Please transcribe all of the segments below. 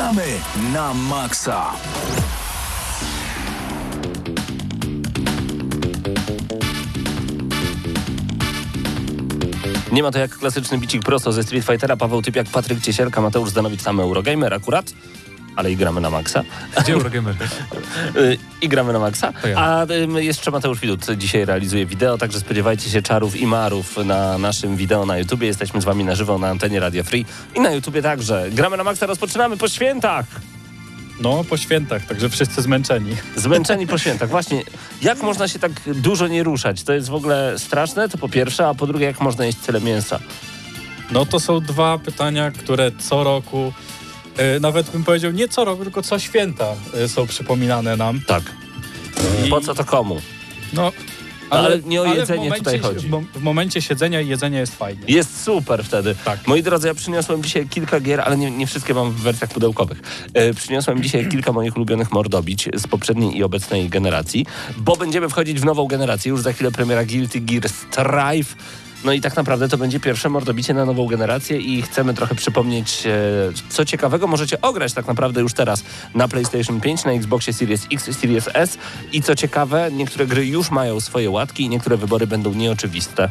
Gramy na maksa! Nie ma to jak klasyczny bicik prosto ze Street Fightera. Paweł Typiak, Patryk Ciesielka, Mateusz Zdanowicz, sam Eurogamer akurat. Ale i gramy na maksa. Gdzie Eurogamer? Y, I gramy na maksa. A jeszcze Mateusz Widut dzisiaj realizuje wideo, także spodziewajcie się czarów i marów na naszym wideo na YouTubie. Jesteśmy z wami na żywo na antenie Radio Free i na YouTubie także. Gramy na maksa, rozpoczynamy po świętach. No, po świętach, także wszyscy zmęczeni. Zmęczeni po świętach. Właśnie, jak można się tak dużo nie ruszać? To jest w ogóle straszne, to po pierwsze, a po drugie, jak można jeść tyle mięsa? No to są dwa pytania, które co roku, nawet bym powiedział nie co roku, tylko co święta e, są przypominane nam. Tak. I, Po co to komu? No, Ale nie o ale jedzenie momencie, tutaj chodzi. W, mom- w momencie siedzenia i jedzenia jest fajnie. Jest super wtedy. Tak. Moi drodzy, ja przyniosłem dzisiaj kilka gier, ale nie, nie wszystkie mam w wersjach pudełkowych. E, przyniosłem dzisiaj kilka moich ulubionych mordobić z poprzedniej i obecnej generacji, bo będziemy wchodzić w nową generację. Już za chwilę premiera Guilty Gear Strive. No i tak naprawdę to będzie pierwsze mordobicie na nową generację i chcemy trochę przypomnieć, e, co ciekawego możecie ograć tak naprawdę już teraz na PlayStation 5, na Xboxie Series X, Series S i co ciekawe, niektóre gry już mają swoje łatki i niektóre wybory będą nieoczywiste.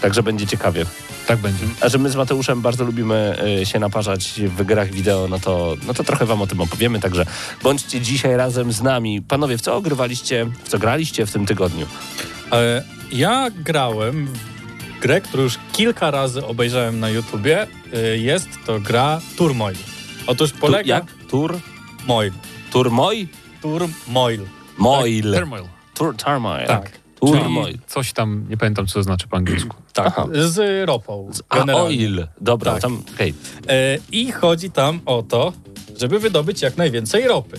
Także będzie ciekawie. Tak będzie. A że my z Mateuszem bardzo lubimy y, się naparzać w grach wideo, no to, no to trochę wam o tym opowiemy, także bądźcie dzisiaj razem z nami. Panowie, w co ogrywaliście, w co graliście w tym tygodniu? E, ja grałem grę, którą już kilka razy obejrzałem na YouTubie. E, jest to gra Turmoil. Otóż Tu, polega... jak? Tur? Moil. Turmoj? Turmoil. Moil. Turmoil. Tur, turmoil. Tak. Turmoil. Coś tam, nie pamiętam co to znaczy po angielsku. Tak, Aha. z ropą. A generalnie. oil. Dobra, Tak. tam, okej. E, I chodzi tam o to, żeby wydobyć jak najwięcej ropy.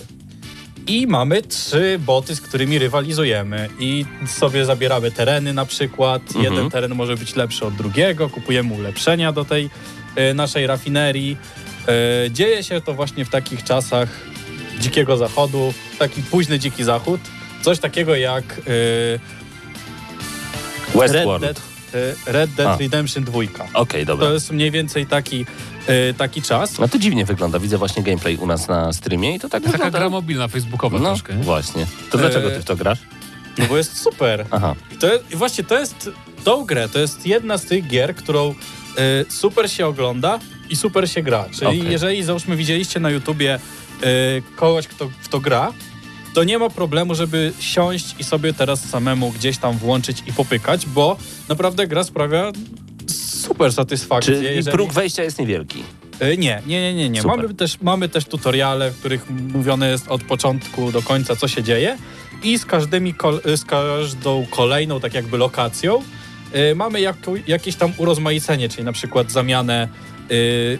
I mamy trzy boty, z którymi rywalizujemy. I sobie zabieramy tereny na przykład. Mhm. Jeden teren może być lepszy od drugiego, kupujemy ulepszenia do tej e, naszej rafinerii. E, dzieje się to właśnie w takich czasach dzikiego zachodu, taki późny dziki zachód. Coś takiego jak Red Westworld. Dead, e, Red Dead. Redemption 2. Okej, dobra. To jest mniej więcej taki, taki czas. No to dziwnie wygląda. Widzę właśnie gameplay u nas na streamie i to tak Taka wygląda. gra mobilna, facebookowa No troszkę. nie? właśnie. To dlaczego E, ty w to grasz? No bo jest super. Aha. I To jest, właśnie to jest tą grę, to jest jedna z tych gier, którą e, super się ogląda i super się gra. Czyli Okej. jeżeli załóżmy widzieliście na YouTubie e, kogoś, kto w to gra, to nie ma problemu, żeby siąść i sobie teraz samemu gdzieś tam włączyć i popykać, bo naprawdę gra sprawia super satysfakcję. Czy jeżeli- próg wejścia jest niewielki? E, Nie, nie, nie, nie. nie. Super. Mamy, też, mamy też tutoriale, w których mówione jest od początku do końca, co się dzieje i z, każdymi, kol- z każdą kolejną, tak jakby lokacją, e, mamy jako, jakieś tam urozmaicenie, czyli na przykład zamianę y,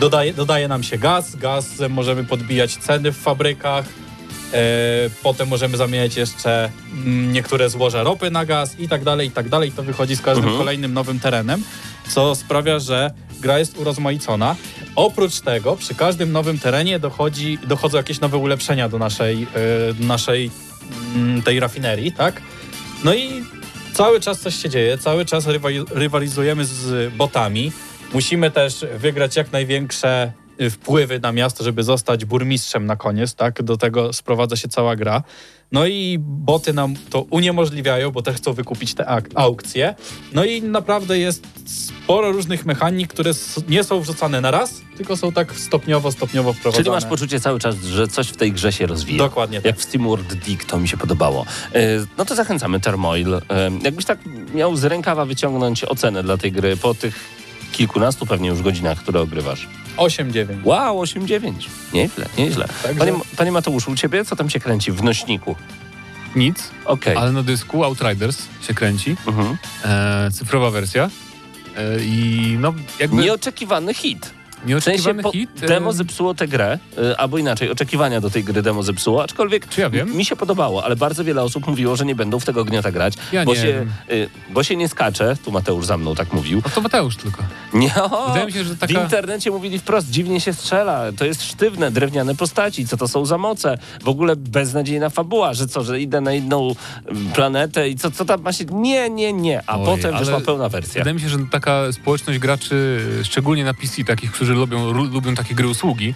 dodaje, dodaje nam się gaz, gazem możemy podbijać ceny w fabrykach, e, potem możemy zamieniać jeszcze mm, niektóre złoża ropy na gaz i tak dalej, i tak dalej. To wychodzi z każdym Mhm. kolejnym nowym terenem, co sprawia, że gra jest urozmaicona. Oprócz tego, przy każdym nowym terenie dochodzi, dochodzą jakieś nowe ulepszenia do naszej, e, naszej mm, tej rafinerii, tak? No i cały czas coś się dzieje, cały czas rywali- rywalizujemy z botami. Musimy też wygrać jak największe wpływy na miasto, żeby zostać burmistrzem na koniec, tak? Do tego sprowadza się cała gra. No i boty nam to uniemożliwiają, bo też chcą wykupić te aukcje. No i naprawdę jest sporo różnych mechanik, które nie są wrzucane na raz, tylko są tak stopniowo, stopniowo wprowadzane. Czyli masz poczucie cały czas, że coś w tej grze się rozwija. Dokładnie tak. Jak w SteamWorld Dig, to mi się podobało. E, No to zachęcamy Turmoil. E, Jakbyś tak miał z rękawa wyciągnąć ocenę dla tej gry po tych kilkunastu pewnie już godzinach, które ogrywasz. 8-9. Wow, 8-9. Nieźle, nieźle. Także- Panie, panie Mateuszu, u ciebie co tam się kręci w nośniku? Nic, Okej. ale na dysku Outriders się kręci, Mhm. e, cyfrowa wersja. E, I no jakby Nieoczekiwany hit. W sensie nieoczekiwany hit. demo zepsuło tę grę, y, albo inaczej, oczekiwania do tej gry demo zepsuło, aczkolwiek Czy ja wiem? mi się podobało, ale bardzo wiele osób mówiło, że nie będą w tego gniota grać, Ja bo, nie się, y, bo się nie skacze, tu Mateusz za mną tak mówił. No to Mateusz tylko. Nie, o, Wydaje mi się, że w taka... internecie mówili wprost, dziwnie się strzela, to jest sztywne, drewniane postaci, co to są za moce, w ogóle beznadziejna fabuła, że co, że idę na inną planetę i co, co tam ma się... Nie, nie, nie, a Oj, potem wyszła pełna wersja. Wydaje mi się, że taka społeczność graczy, szczególnie na PC, takich, którzy którzy lubią, lubią takie gry usługi,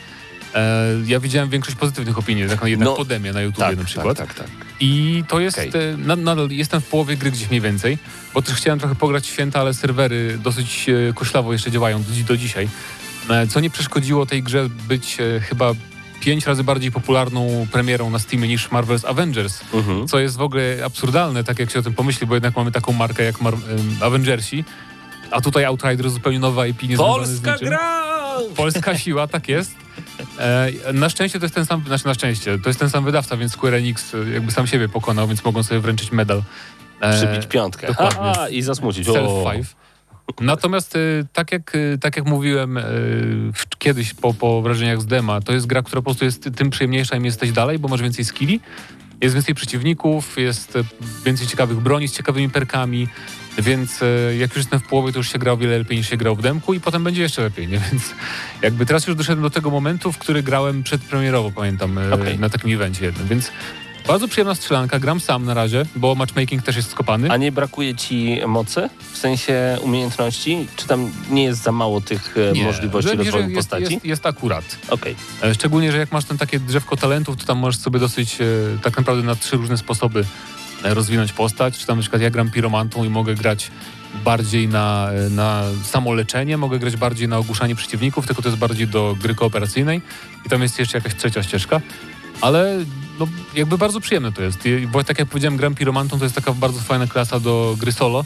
e, ja widziałem większość pozytywnych opinii, taką jednak No, Podemię na YouTubie na przykład. tak, tak, tak. I to jest, Okej. e, na, nadal jestem w połowie gry gdzieś mniej więcej, bo też chciałem trochę pograć święta, ale serwery dosyć e, koślawo jeszcze działają do, do dzisiaj. Co nie przeszkodziło tej grze być chyba pięć razy bardziej popularną premierą na Steamie niż Marvel's Avengers, Mhm. co jest w ogóle absurdalne, tak jak się o tym pomyśli, bo jednak mamy taką markę jak Mar- Avengersi, a tutaj Outrider zupełnie nowa IP, Polska gra! Polska siła, tak jest. E, na szczęście to jest ten sam, znaczy na szczęście, to jest ten sam wydawca, więc Square Enix e, jakby sam siebie pokonał, więc mogą sobie wręczyć medal. E, Przybić piątkę. dokładnie. Aha, I zasmucić. Self. Five. Natomiast e, tak jak, e, tak jak mówiłem e, kiedyś po, po wrażeniach z dema, to jest gra, która po prostu jest tym przyjemniejsza, im jesteś dalej, bo masz więcej skilli, jest więcej przeciwników, jest e, więcej ciekawych broni z ciekawymi perkami, więc e, jak już jestem w połowie, to już się gra o wiele lepiej niż się grał w demku i potem będzie jeszcze lepiej, nie? Więc jakby teraz już doszedłem do tego momentu, w który grałem przedpremierowo, pamiętam, e, Okej. na takim evencie jednym, więc bardzo przyjemna strzelanka, gram sam na razie, bo matchmaking też jest skopany. A nie brakuje ci mocy? W sensie umiejętności? Czy tam nie jest za mało tych e, Nie, możliwości że- rozwoju jest, postaci? Jest, jest akurat. Okej. E, Szczególnie, że jak masz ten takie drzewko talentów, to tam możesz sobie dosyć e, tak naprawdę na trzy różne sposoby rozwinąć postać. Czy tam na przykład ja gram piromantą i mogę grać bardziej na, na samoleczenie, mogę grać bardziej na ogłuszanie przeciwników, tylko to jest bardziej do gry kooperacyjnej i tam jest jeszcze jakaś trzecia ścieżka. Ale no, jakby bardzo przyjemne to jest. Bo tak jak powiedziałem, gram piromantą to jest taka bardzo fajna klasa do gry solo,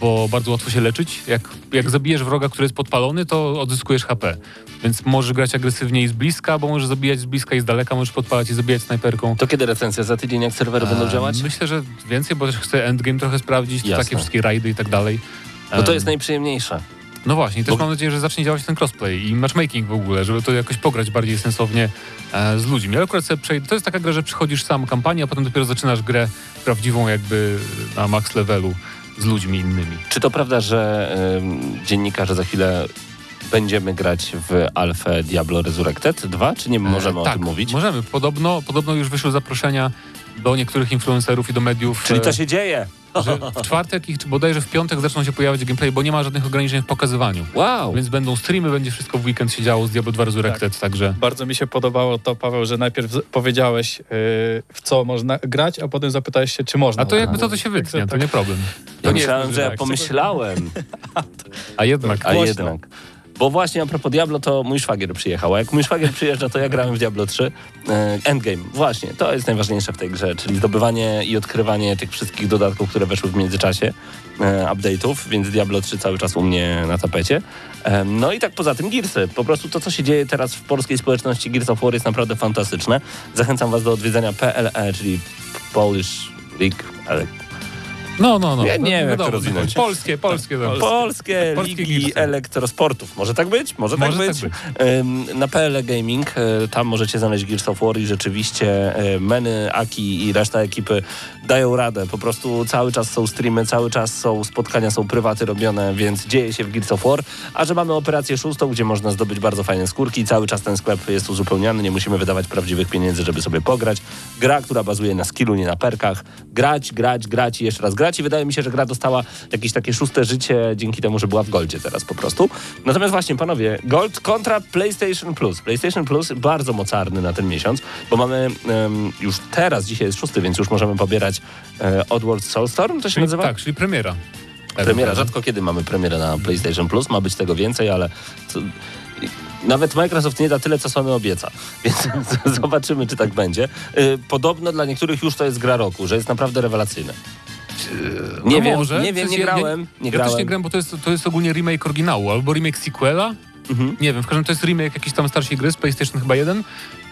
bo bardzo łatwo się leczyć. Jak, jak zabijesz wroga, który jest podpalony, to odzyskujesz HP. Więc możesz grać agresywnie i z bliska, bo możesz zabijać z bliska i z daleka, możesz podpalać i zabijać snajperką. To kiedy recenzja? Za tydzień jak serwery będą E, działać? Myślę, że więcej, bo też chcę endgame trochę sprawdzić, takie wszystkie rajdy i tak dalej. Bo to Em, jest najprzyjemniejsze. No właśnie, też bo- mam nadzieję, że zacznie działać ten crossplay i matchmaking w ogóle, żeby to jakoś pograć bardziej sensownie e, z ludźmi. Ja akurat sobie przejdę, to jest taka gra, że przychodzisz sam kampanię, a potem dopiero zaczynasz grę prawdziwą jakby na max levelu z ludźmi innymi. Czy to prawda, że ym, dziennikarze za chwilę będziemy grać w alfę Diablo Resurrected 2? Czy nie możemy E, o tak, tym mówić? Możemy. Podobno, podobno już wyszły zaproszenia do niektórych influencerów i do mediów. Czyli e, to się dzieje. Że w czwartek i czy bodajże w piątek zaczną się pojawiać gameplay, bo nie ma żadnych ograniczeń w pokazywaniu. Wow. Więc będą streamy, będzie wszystko w weekend się działo z Diablo 2 Resurrected, także... Bardzo mi się podobało to, Paweł, że najpierw powiedziałeś, yy, w co można grać, a potem zapytałeś się, czy można. A to jakby to, to się wytnie, to nie problem. Ja To nie myślałem, jest że ja tak. pomyślałem, A jednak... a Głośno. jednak. Bo właśnie a propos Diablo, to mój szwagier przyjechał. A jak mój szwagier przyjeżdża, to ja grałem w Diablo 3. E, Endgame, właśnie, to jest najważniejsze w tej grze, czyli zdobywanie i odkrywanie tych wszystkich dodatków, które weszły w międzyczasie, e, update'ów, więc Diablo 3 cały czas u mnie na tapecie. E, no i tak poza tym Gearsy. Po prostu to, co się dzieje teraz w polskiej społeczności Gears of War jest naprawdę fantastyczne. Zachęcam was do odwiedzenia PLE, czyli Polish League No, no, no. Ja nie no, wiem, jak to rozwinąć. Polskie, polskie. no. Polskie Polskie ligi Gearsy. elektrosportów. Może tak być? Może, Może tak tak być. być. Ym, Na PL Gaming, y, tam możecie znaleźć Gears of War i rzeczywiście y, Meny, Aki i reszta ekipy dają radę. Po prostu cały czas są streamy, cały czas są spotkania, są prywaty robione, więc dzieje się w Gears of War. A że mamy operację szóstą, gdzie można zdobyć bardzo fajne skórki, cały czas ten sklep jest uzupełniany, nie musimy wydawać prawdziwych pieniędzy, żeby sobie pograć. Gra, która bazuje na skillu, nie na perkach. Grać, grać, grać i jeszcze raz grać i wydaje mi się, że gra dostała jakieś takie szóste życie dzięki temu, że była w Goldzie teraz po prostu. Natomiast właśnie, panowie, Gold kontra PlayStation Plus. PlayStation Plus bardzo mocarny na ten miesiąc, bo mamy em, już teraz, dzisiaj jest szósty, więc już możemy pobierać e, Oddworld Soulstorm, to się Czyli, nazywa? tak, czyli premiera. Premiera. Rzadko kiedy mamy premierę na PlayStation Plus, ma być tego więcej, ale co, nawet Microsoft nie da tyle, co Sony obieca, więc zobaczymy, czy tak będzie. Y, Podobno dla niektórych już to jest gra roku, że jest naprawdę rewelacyjne. Yy, nie no wiem, może. nie wiem, nie grałem. Nie, ja grałem. też nie grałem, bo to jest, to jest ogólnie remake oryginału, albo remake sequela. Mhm. Nie wiem, w każdym razie to jest remake jakiejś tam starszej gry z PlayStation chyba 1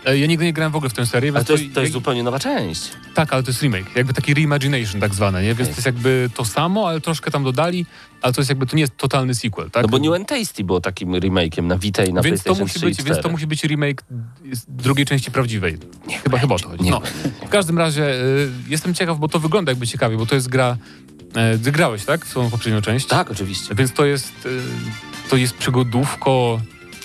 ja nigdy nie grałem w ogóle w tę serię, Ale więc to jest, to jest jak- zupełnie nowa część. Tak, ale to jest remake, jakby taki reimagination tak zwane, nie? Więc Okej. to jest jakby to samo, ale troszkę tam dodali, ale to jest jakby, to nie jest totalny sequel, tak? No bo New and Tasty było takim remake'iem na Vita i na więc to, PlayStation musi 3 być, więc to 4. musi być remake z drugiej części prawdziwej. chyba, chyba o to chodzi. Nie No. W każdym razie y, jestem ciekaw, bo to wygląda jakby ciekawie, bo to jest gra... Y, wygrałeś, tak? Swoją poprzednią część? Tak, oczywiście. Więc to jest, y, to jest przygodówko,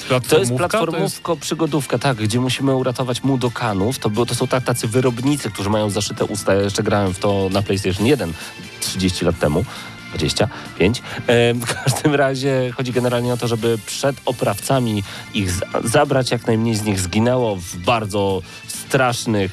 platformówka? To jest platformówko, przygodówka, tak, gdzie musimy uratować mudokanów. To, było, to są tak, tacy wyrobnicy, którzy mają zaszyte usta. Ja jeszcze grałem w to na PlayStation 1 30 lat temu. 25. E, W każdym razie chodzi generalnie o to, żeby przed oprawcami ich za- zabrać, jak najmniej z nich zginęło w bardzo strasznych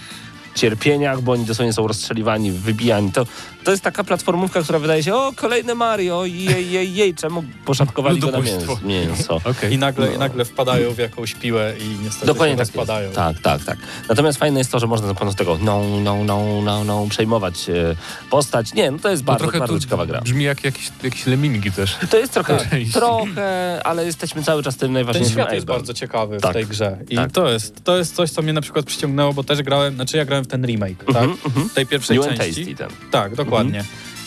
cierpieniach, bo oni dosłownie są rozstrzeliwani, wybijani. To, to jest taka platformówka, która wydaje się, o, kolejny Mario, jej, jej, jej, czemu poszatkowali go na mięso? mięso. Okej. I nagle, No. i nagle wpadają w jakąś piłę i niestety Dokładnie się tak rozpadają. jest. Tak, tak, tak. Natomiast fajne jest to, że można na pewno z tego no, no, no, no, no, przejmować e, postać. Nie, no to jest bardzo, trochę bardzo ciekawa gra. brzmi jak jakieś, jakieś lemingi też. To jest trochę, Część. trochę, ale jesteśmy cały czas tym Ten najważniejszym świat jest bardzo ciekawy Tak. w tej grze. I Tak. to, jest, to jest coś, co mnie na przykład przyciągnęło, bo też grałem, znaczy ja grałem w ten remake, tak? mhm. tej pierwszej New and części. Tasty ten. Tak, dokładnie.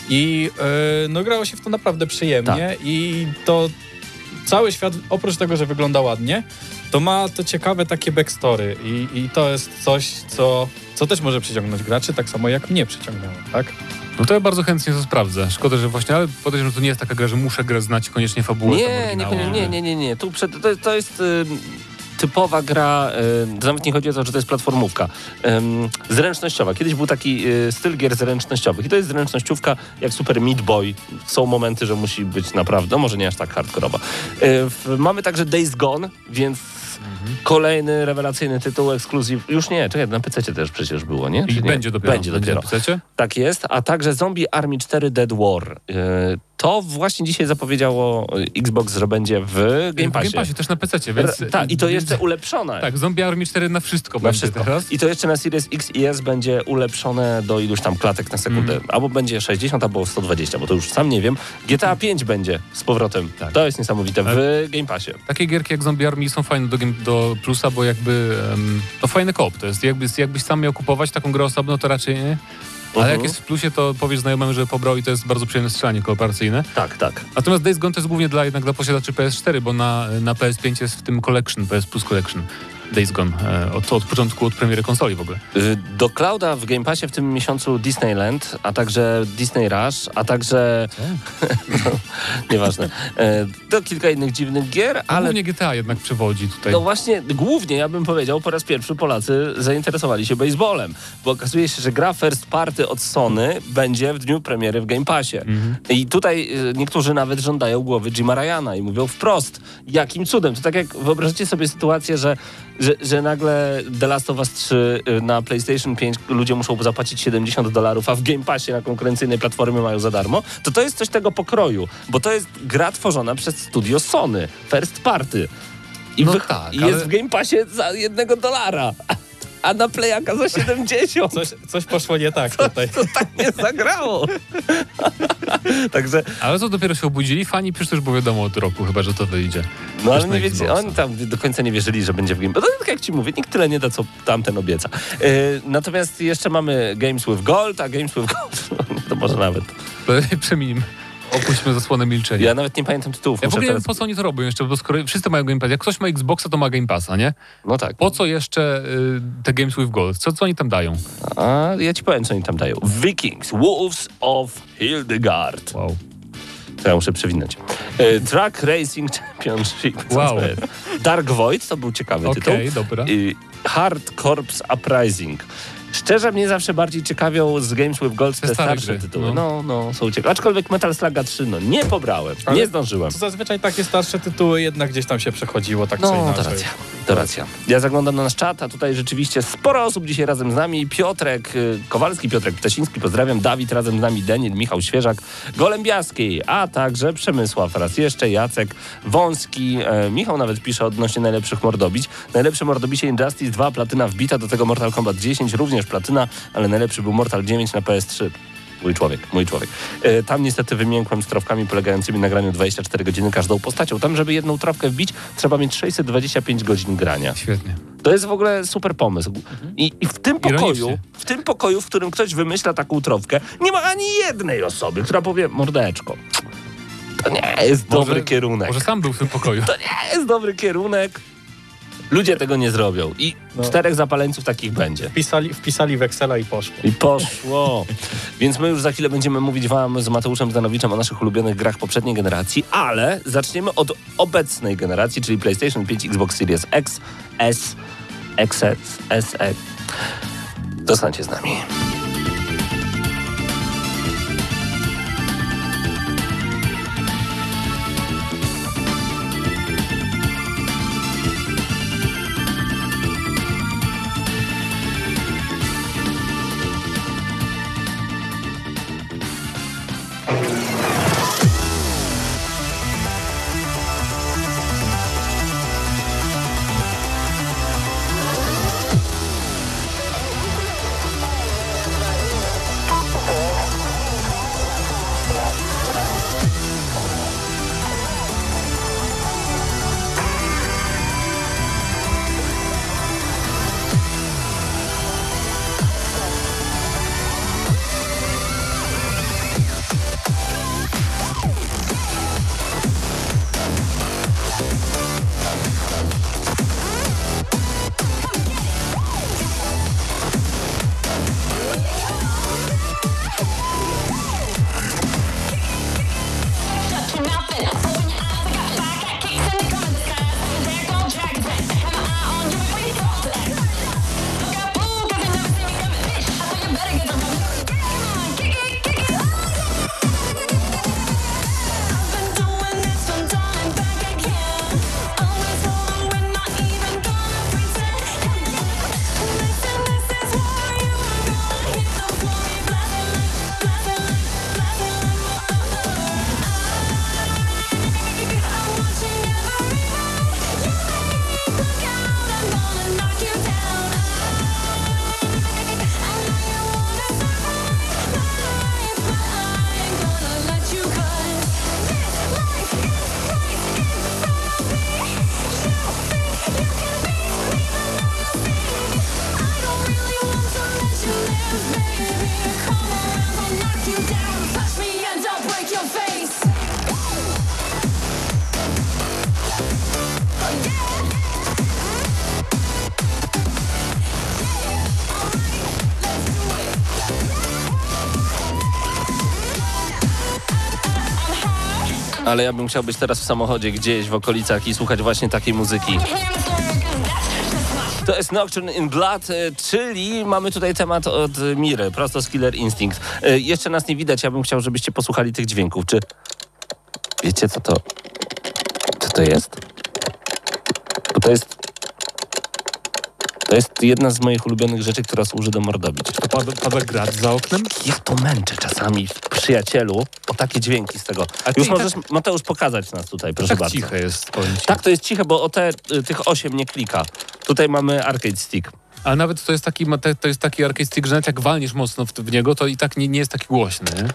I e, no grało się w to naprawdę przyjemnie Tak. i to cały świat, oprócz tego, że wygląda ładnie, to ma to ciekawe takie backstory i, i to jest coś, co, co też może przyciągnąć graczy, tak samo jak mnie przyciągnęło, tak? No to ja bardzo chętnie to sprawdzę. Szkoda, że właśnie, ale podejrzewam, że to nie jest taka gra, że muszę grę znać koniecznie fabułę. Nie, nie, nie, nie, nie, nie. Tu przed, to, to jest y, typowa gra, y, nawet nie chodzi o to, że to jest platformówka, zręcznościowa. Kiedyś był taki y, styl gier zręcznościowych i to jest zręcznościówka jak Super Meat Boy. Są momenty, że musi być naprawdę, no może nie aż tak hardkorowa. Y, w, mamy także Days Gone, więc kolejny rewelacyjny tytuł, ekskluzyw. Już nie, czekaj, na PC też przecież było, nie? I Czy nie? będzie dopiero. Będzie dopiero. PC-cie? Tak jest, a także Zombie Army 4 Dead War. To właśnie dzisiaj zapowiedziało Xbox, że będzie w Game W Passie. Game Passie też na PC, więc... Tak, i to więc- jeszcze ulepszone. Tak, Zombie Army 4 na wszystko Na wszystko. teraz. I to jeszcze na Series X i S będzie ulepszone do iluś tam klatek na sekundę. Mhm. Albo będzie 60, albo 120, bo to już sam nie wiem. GTA 5 będzie z powrotem. Tak. To jest niesamowite w Game Passie. Takie gierki jak Zombie Army są fajne do, game, do plusa, bo jakby um, to fajny koop. To jest jakby, jakbyś sam miał kupować taką grę osobno, to raczej nie. Ale Mhm. jak jest w plusie, to powiesz znajomemu, że pobrał i to jest bardzo przyjemne strzelanie kooperacyjne. Tak, tak. Natomiast Days Gone to jest głównie dla, jednak dla posiadaczy PS4, bo na, na PS5 jest w tym Collection, PS Plus Collection. Days Gone, e, od, od początku, od premiery konsoli w ogóle. Y, Do clouda w Game Passie w tym miesiącu Disneyland, a także Disney Rush, a także... no, nieważne. E, To kilka innych dziwnych gier, Ale ale głównie GTA jednak przewodzi tutaj. No właśnie, głównie ja bym powiedział, po raz pierwszy Polacy zainteresowali się baseballem, bo okazuje się, że gra first party od Sony będzie w dniu premiery w Game Passie. Mhm. I tutaj y, niektórzy nawet żądają głowy Jima Ryana i mówią wprost, jakim cudem. To tak jak wyobraźcie sobie sytuację, że, że, że nagle The Last of Us 3 y, na PlayStation 5 ludzie muszą zapłacić 70 dolarów, a w Game Passie na konkurencyjnej platformie mają za darmo, to to jest coś tego pokroju, bo to jest gra tworzona przez studio Sony, first party. I, No tak, i jest ale- w Game Passie za jednego dolara, a na Playaka za 70. Coś, coś poszło nie tak tutaj. To tak nie zagrało. Także Ale co dopiero się obudzili, fani przecież już było wiadomo od roku chyba, że to wyjdzie. No ale nie wiecie, oni tam do końca nie wierzyli, że będzie w Game Pass. No tak jak ci mówię, nikt tyle nie da, co tamten obieca. E, natomiast jeszcze mamy Games with Gold, a Games with Gold to może nawet. Przeminimy. Opuśćmy zasłonę milczenia. Ja nawet nie pamiętam tytułów. Ja w ogóle teraz... po co oni to robią jeszcze, bo skoro wszyscy mają Game Pass, jak ktoś ma Xboxa, to ma Game Passa, nie? No tak. Po co jeszcze y, te Games with Gold? Co, co oni tam dają? A ja ci powiem, co oni tam dają. Vikings, Wolves of Hildegard. Wow. To ja muszę przewinąć. E, Track Racing Championship. Wow. Dark Void to był ciekawy Okej, tytuł. dobra. I Hard Corps Uprising. Szczerze mnie zawsze bardziej ciekawią z Games with Gold Te te starsze gry, tytuły. no. No, no, są ciekawe. Aczkolwiek Metal Slug'a 3, no nie pobrałem, Ale nie zdążyłem. Zazwyczaj takie starsze tytuły jednak gdzieś tam się przechodziło, tak czy No, inaczej. to racja, to racja. Ja zaglądam na nasz czat, a tutaj rzeczywiście sporo osób dzisiaj razem z nami. Piotrek y, Kowalski, Piotrek Ptasiński, pozdrawiam. Dawid razem z nami, Daniel, Michał Świeżak, Gołębiaski, a także Przemysław raz jeszcze, Jacek Wąski. E, Michał nawet pisze odnośnie najlepszych mordobić. Najlepsze mordobicie Injustice 2, platyna wbita, do tego Mortal Kombat 10, również platyna, ale najlepszy był Mortal 9 na PS3. Mój człowiek, mój człowiek. E, tam niestety wymiękłem z trawkami polegającymi na graniu 24 godziny każdą postacią. Tam, żeby jedną trawkę wbić, trzeba mieć 625 godzin grania. Świetnie. To jest w ogóle super pomysł. I, i w tym pokoju, w tym pokoju, w którym ktoś wymyśla taką trawkę, nie ma ani jednej osoby, która powie, mordeczko, to nie jest Może- dobry kierunek. Może sam był w tym pokoju. To nie jest dobry kierunek. Ludzie tego nie zrobią. I No. czterech zapaleńców takich będzie. Wpisali, wpisali w Excela i poszło. I poszło. Więc my już za chwilę będziemy mówić wam z Mateuszem Zdanowiczem o naszych ulubionych grach poprzedniej generacji, ale zaczniemy od obecnej generacji, czyli PlayStation 5, Xbox Series X, S, XS, SE. Zostańcie z nami. Ale ja bym chciał być teraz w samochodzie gdzieś w okolicach i słuchać właśnie takiej muzyki. To jest Nocturne in Blood, e, czyli mamy tutaj temat od Miry, prosto z Killer Instinct. E, Jeszcze nas nie widać, ja bym chciał, żebyście posłuchali tych dźwięków. Czy wiecie, co to, co to jest? Bo to jest... To jest jedna z moich ulubionych rzeczy, która służy do mordobić. To pada, pada grad za oknem? Ja to męczę czasami w przyjacielu o takie dźwięki z tego. A Już tak- możesz, Mateusz, pokazać nas tutaj, proszę tak bardzo. ciche jest. Tak, to jest ciche, bo o te, y, tych osiem nie klika. Tutaj mamy arcade stick. Ale nawet to jest taki, to jest taki arcade stick, że nawet jak walniesz mocno w, w niego, to i tak nie, nie jest taki głośny. Nie?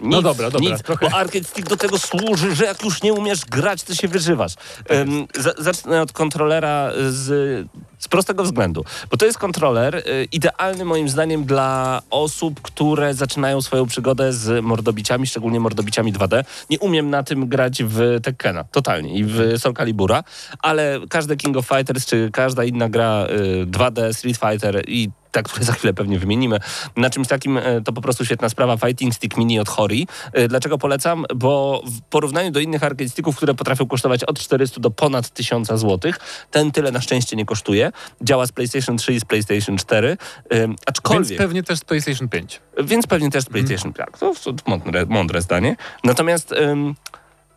Nic, No dobra, dobra, Nic, trochę. Bo arcade stick do tego służy, że jak już nie umiesz grać, to się wyżywasz. Um, za, zacznę od kontrolera z, z prostego względu. Bo to jest kontroler y, idealny moim zdaniem dla osób, które zaczynają swoją przygodę z mordobiciami, szczególnie mordobiciami 2D. Nie umiem na tym grać w Tekkena, totalnie, i w Soul Calibura, ale każde King of Fighters, czy każda inna gra y, 2D, Street Fighter i te, które za chwilę pewnie wymienimy. Na czymś takim e, to po prostu świetna sprawa. Fighting Stick Mini od Hori. E, Dlaczego polecam? Bo w porównaniu do innych arcade sticków, które potrafią kosztować od 400 do ponad 1000 zł, ten tyle na szczęście nie kosztuje. Działa z PlayStation 3 i z PlayStation 4. E, Więc Aczkolwiek... pewnie też z PlayStation 5. Więc pewnie też z PlayStation 5. To, to mądre, mądre zdanie. Natomiast ym,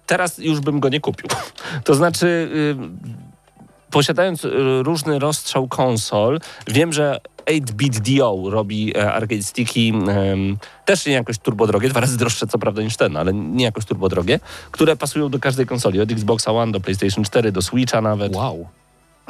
teraz już bym go nie kupił. To znaczy, ym, posiadając y, różny rozstrzał konsol, wiem, że 8-bit DO robi e, arcade sticki, też nie jakoś turbo drogie, dwa razy droższe co prawda niż ten, ale nie jakoś turbo drogie, które pasują do każdej konsoli, od Xboxa One do PlayStation 4, do Switcha nawet. Wow.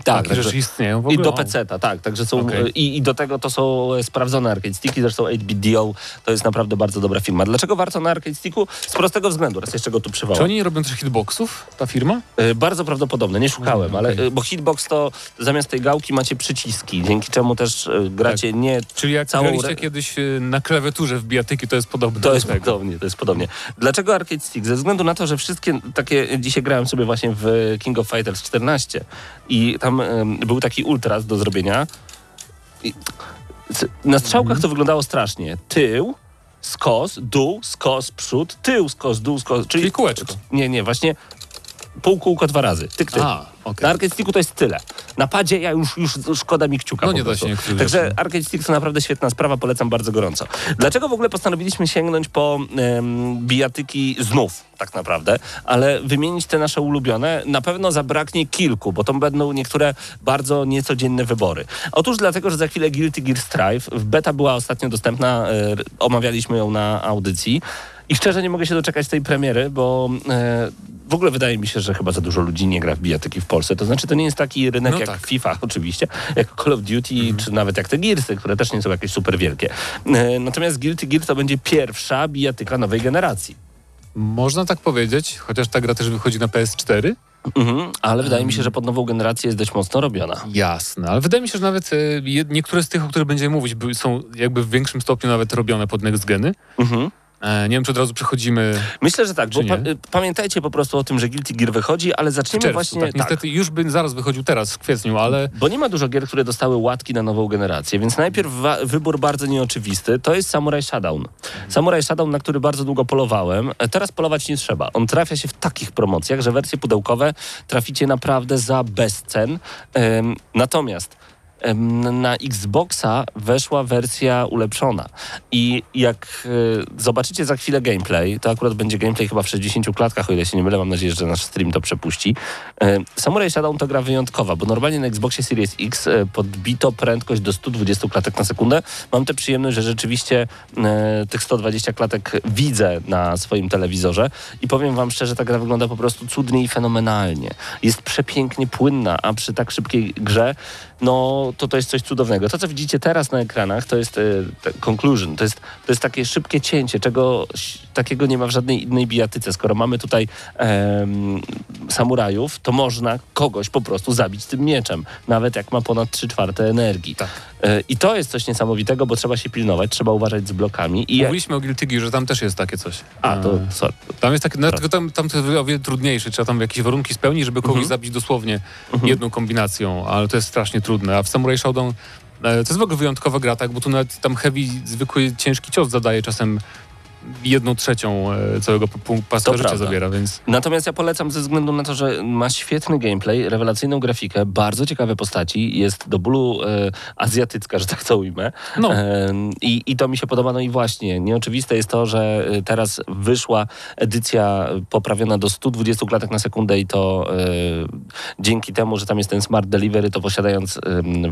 Tak, Takie rzeczy istnieją w i ogóle. do Wow. PC-ta, tak. Także są, Okej. i, I do tego to są e, sprawdzone arcade sticki, zresztą 8-bit DO to jest naprawdę bardzo dobra firma. Dlaczego warto na arcade sticku? Z prostego względu, raz jeszcze go tu Czy przywołam. oni nie robią też hitboxów, ta firma? E, Bardzo prawdopodobne, nie szukałem, Mm, ale okej. e, bo hitbox to zamiast tej gałki macie przyciski, dzięki czemu też gracie nie Czyli jak Całą graliście kiedyś na klawiaturze w bijatyki, to jest podobne To do jest podobnie, to jest podobnie. Dlaczego Arcade Stick? Ze względu na to, że wszystkie takie, dzisiaj grałem sobie właśnie w King of Fighters 14 i tam był taki ultras do zrobienia. Na strzałkach to wyglądało strasznie. Tył, skos, dół, skos, przód, tył, skos, dół, skos. Czyli kółeczko. Nie, nie, właśnie pół kółko dwa razy. Tyk, tyk. A, okej. Na Arcade Sticku to jest tyle. Na padzie ja już, już szkoda mi kciuka No nie da się niektórych Także rzeczy. Arcade Stick to naprawdę świetna sprawa, polecam bardzo gorąco. Dlaczego w ogóle postanowiliśmy sięgnąć po em, bijatyki znów, tak naprawdę, ale wymienić te nasze ulubione? Na pewno zabraknie kilku, bo to będą niektóre bardzo niecodzienne wybory. Otóż dlatego, że za chwilę Guilty Gear Strive, w beta była ostatnio dostępna, e, omawialiśmy ją na audycji. I szczerze nie mogę się doczekać tej premiery, bo e, w ogóle wydaje mi się, że chyba za dużo ludzi nie gra w bijatyki w Polsce. To znaczy, to nie jest taki rynek No jak tak. FIFA oczywiście, jak Call of Duty, czy nawet jak te Gearsy, które też nie są jakieś super wielkie. E, natomiast Guilty Gear to będzie pierwsza bijatyka nowej generacji. Można tak powiedzieć, chociaż ta gra też wychodzi na PS4. Mhm, ale wydaje mi się, że pod nową generację jest dość mocno robiona. Jasne, ale wydaje mi się, że nawet e, niektóre z tych, o których będziemy mówić, są jakby w większym stopniu nawet robione pod next geny. Mhm. E, nie wiem, czy od razu przechodzimy Myślę, że tak, bo pa, y, pamiętajcie po prostu o tym, że Guilty Gear wychodzi, ale w zacznijmy czerwcu. właśnie tak. Niestety już by zaraz wychodził teraz, w kwietniu, ale Bo nie ma dużo gier, które dostały łatki na nową generację, więc najpierw wybór bardzo nieoczywisty to jest Samurai Shadown. Samurai Shadown, na który bardzo długo polowałem. E, Teraz polować nie trzeba. On trafia się w takich promocjach, że wersje pudełkowe traficie naprawdę za bezcen. Em, natomiast na Xboxa weszła wersja ulepszona. I jak e, zobaczycie za chwilę gameplay, to akurat będzie gameplay chyba w 60 klatkach, o ile się nie mylę, mam nadzieję, że nasz stream to przepuści. E, Samurai Shadow to gra wyjątkowa, bo normalnie na Xboxie Series X e, podbito prędkość do 120 klatek na sekundę. Mam tę przyjemność, że rzeczywiście tych 120 klatek widzę na swoim telewizorze i powiem wam szczerze, ta gra wygląda po prostu cudnie i fenomenalnie. Jest przepięknie płynna, a przy tak szybkiej grze no to to jest coś cudownego. To, co widzicie teraz na ekranach, to jest e, conclusion, to jest, to jest takie szybkie cięcie, czego takiego nie ma w żadnej innej bijatyce. Skoro mamy tutaj samurajów, to można kogoś po prostu zabić tym mieczem, nawet jak ma ponad 3 czwarte energii. Tak. E, I to jest coś niesamowitego, bo trzeba się pilnować, trzeba uważać z blokami. I mówiliśmy o Guilty Gear, że tam też jest takie coś. A, to E, sorry. Tam jest takie, no, tylko tam, tam to jest o wiele trudniejsze, trzeba tam jakieś warunki spełnić, żeby kogoś Mhm. zabić dosłownie jedną kombinacją, ale to jest strasznie trudne. A w Samurai Shodown e, to jest w ogóle wyjątkowa gra, tak, bo tu nawet tam heavy, zwykły, ciężki cios zadaje czasem jedną trzecią e, całego p- p- paska To życia prawda. zabiera, więc Natomiast ja polecam ze względu na to, że ma świetny gameplay, rewelacyjną grafikę, bardzo ciekawe postaci, jest do bólu e, azjatycka, że tak to ujmę. No. E, i, I to mi się podoba. No i właśnie, nieoczywiste jest to, że e, teraz wyszła edycja poprawiona do 120 klatek na sekundę i to e, dzięki temu, że tam jest ten Smart Delivery, to posiadając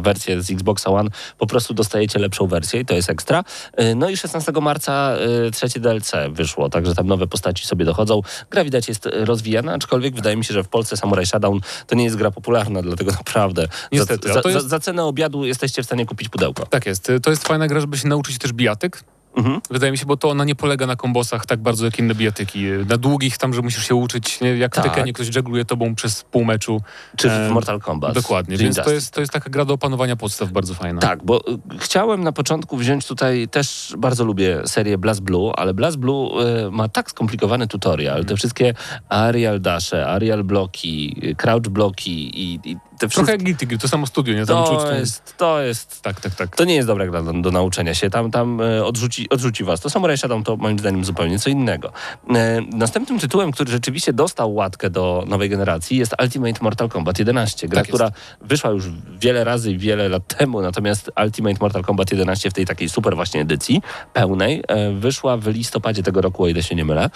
wersję z Xboxa One, po prostu dostajecie lepszą wersję i to jest ekstra. E, no i 16 marca trzecie DLC wyszło, także tam nowe postaci sobie dochodzą. Gra widać jest rozwijana, aczkolwiek wydaje mi się, że w Polsce Samurai Showdown to nie jest gra popularna, dlatego naprawdę Niestety, za, to za, jest- za cenę obiadu jesteście w stanie kupić pudełko. tak jest. To jest fajna gra, żeby się nauczyć też bijatyk. Mhm. Wydaje mi się, bo to ona nie polega na kombosach tak bardzo jak inne bijatyki. Na długich tam, że musisz się uczyć, nie? jak w Tak. Tekkenie ktoś żegluje tobą przez pół meczu. Czy w Mortal Kombat. Dokładnie, więc to jest, to jest taka gra do opanowania podstaw bardzo fajna. Tak, bo y, chciałem na początku wziąć tutaj, też bardzo lubię serię Blast Blue, ale Blast Blue y, ma tak skomplikowany tutorial, te wszystkie aerial dasze, aerial bloki, y, crouch bloki i, i te Trochę wszystkie... jak Guilty Gear, to samo studio, nie? Tam czuć To tą- jest, to jest Tak, tak, tak. to nie jest dobra gra do, do nauczenia się. Tam, tam e, odrzuci, odrzuci was. To Samurai Shodown to moim zdaniem zupełnie co innego. E, następnym tytułem, który rzeczywiście dostał łatkę do nowej generacji jest Ultimate Mortal Kombat 11. Gra, Tak która wyszła już wiele razy i wiele lat temu, natomiast Ultimate Mortal Kombat 11 w tej takiej super właśnie edycji pełnej e, wyszła w listopadzie tego roku, o ile się nie mylę.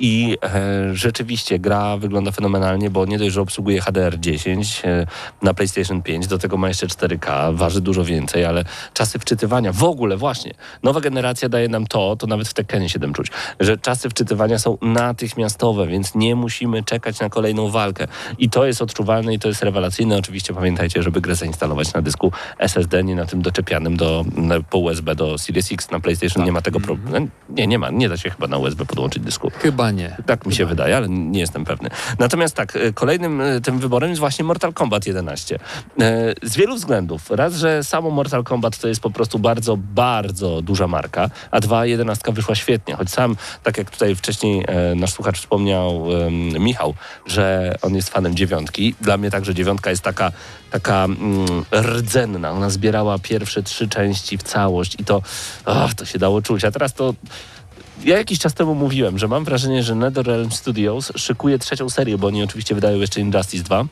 I e, rzeczywiście gra wygląda fenomenalnie, bo nie dość, że obsługuje HDR10 e, na PlayStation 5, do tego ma jeszcze 4K, waży dużo więcej, ale czasy wczytywania w ogóle właśnie. Nowa generacja daje nam to, to nawet w Tekkenie 7 czuć, że czasy wczytywania są natychmiastowe, więc nie musimy czekać na kolejną walkę. I to jest odczuwalne i to jest rewelacyjne. Oczywiście pamiętajcie, żeby grę zainstalować na dysku SSD, nie na tym doczepianym do, po USB do Series X. Na PlayStation nie ma tego problemu. Nie, nie ma. Nie da się chyba na USB podłączyć dysku. Chyba nie. Tak mi się wydaje, ale nie jestem pewny. Natomiast tak, e, kolejnym e, tym wyborem jest właśnie Mortal Kombat 11. E, Z wielu względów. Raz, że samo Mortal Kombat to jest po prostu bardzo, bardzo duża marka, a dwa, 11 wyszła świetnie. Choć sam, tak jak tutaj wcześniej nasz słuchacz wspomniał, Michał, że on jest fanem dziewiątki. Dla mnie także dziewiątka jest taka, taka mm, rdzenna. Ona zbierała pierwsze trzy części w całość i to, ach, to się dało czuć. A teraz to ja jakiś czas temu mówiłem, że mam wrażenie, że NetherRealm Studios szykuje trzecią serię, bo oni oczywiście wydają jeszcze Injustice 2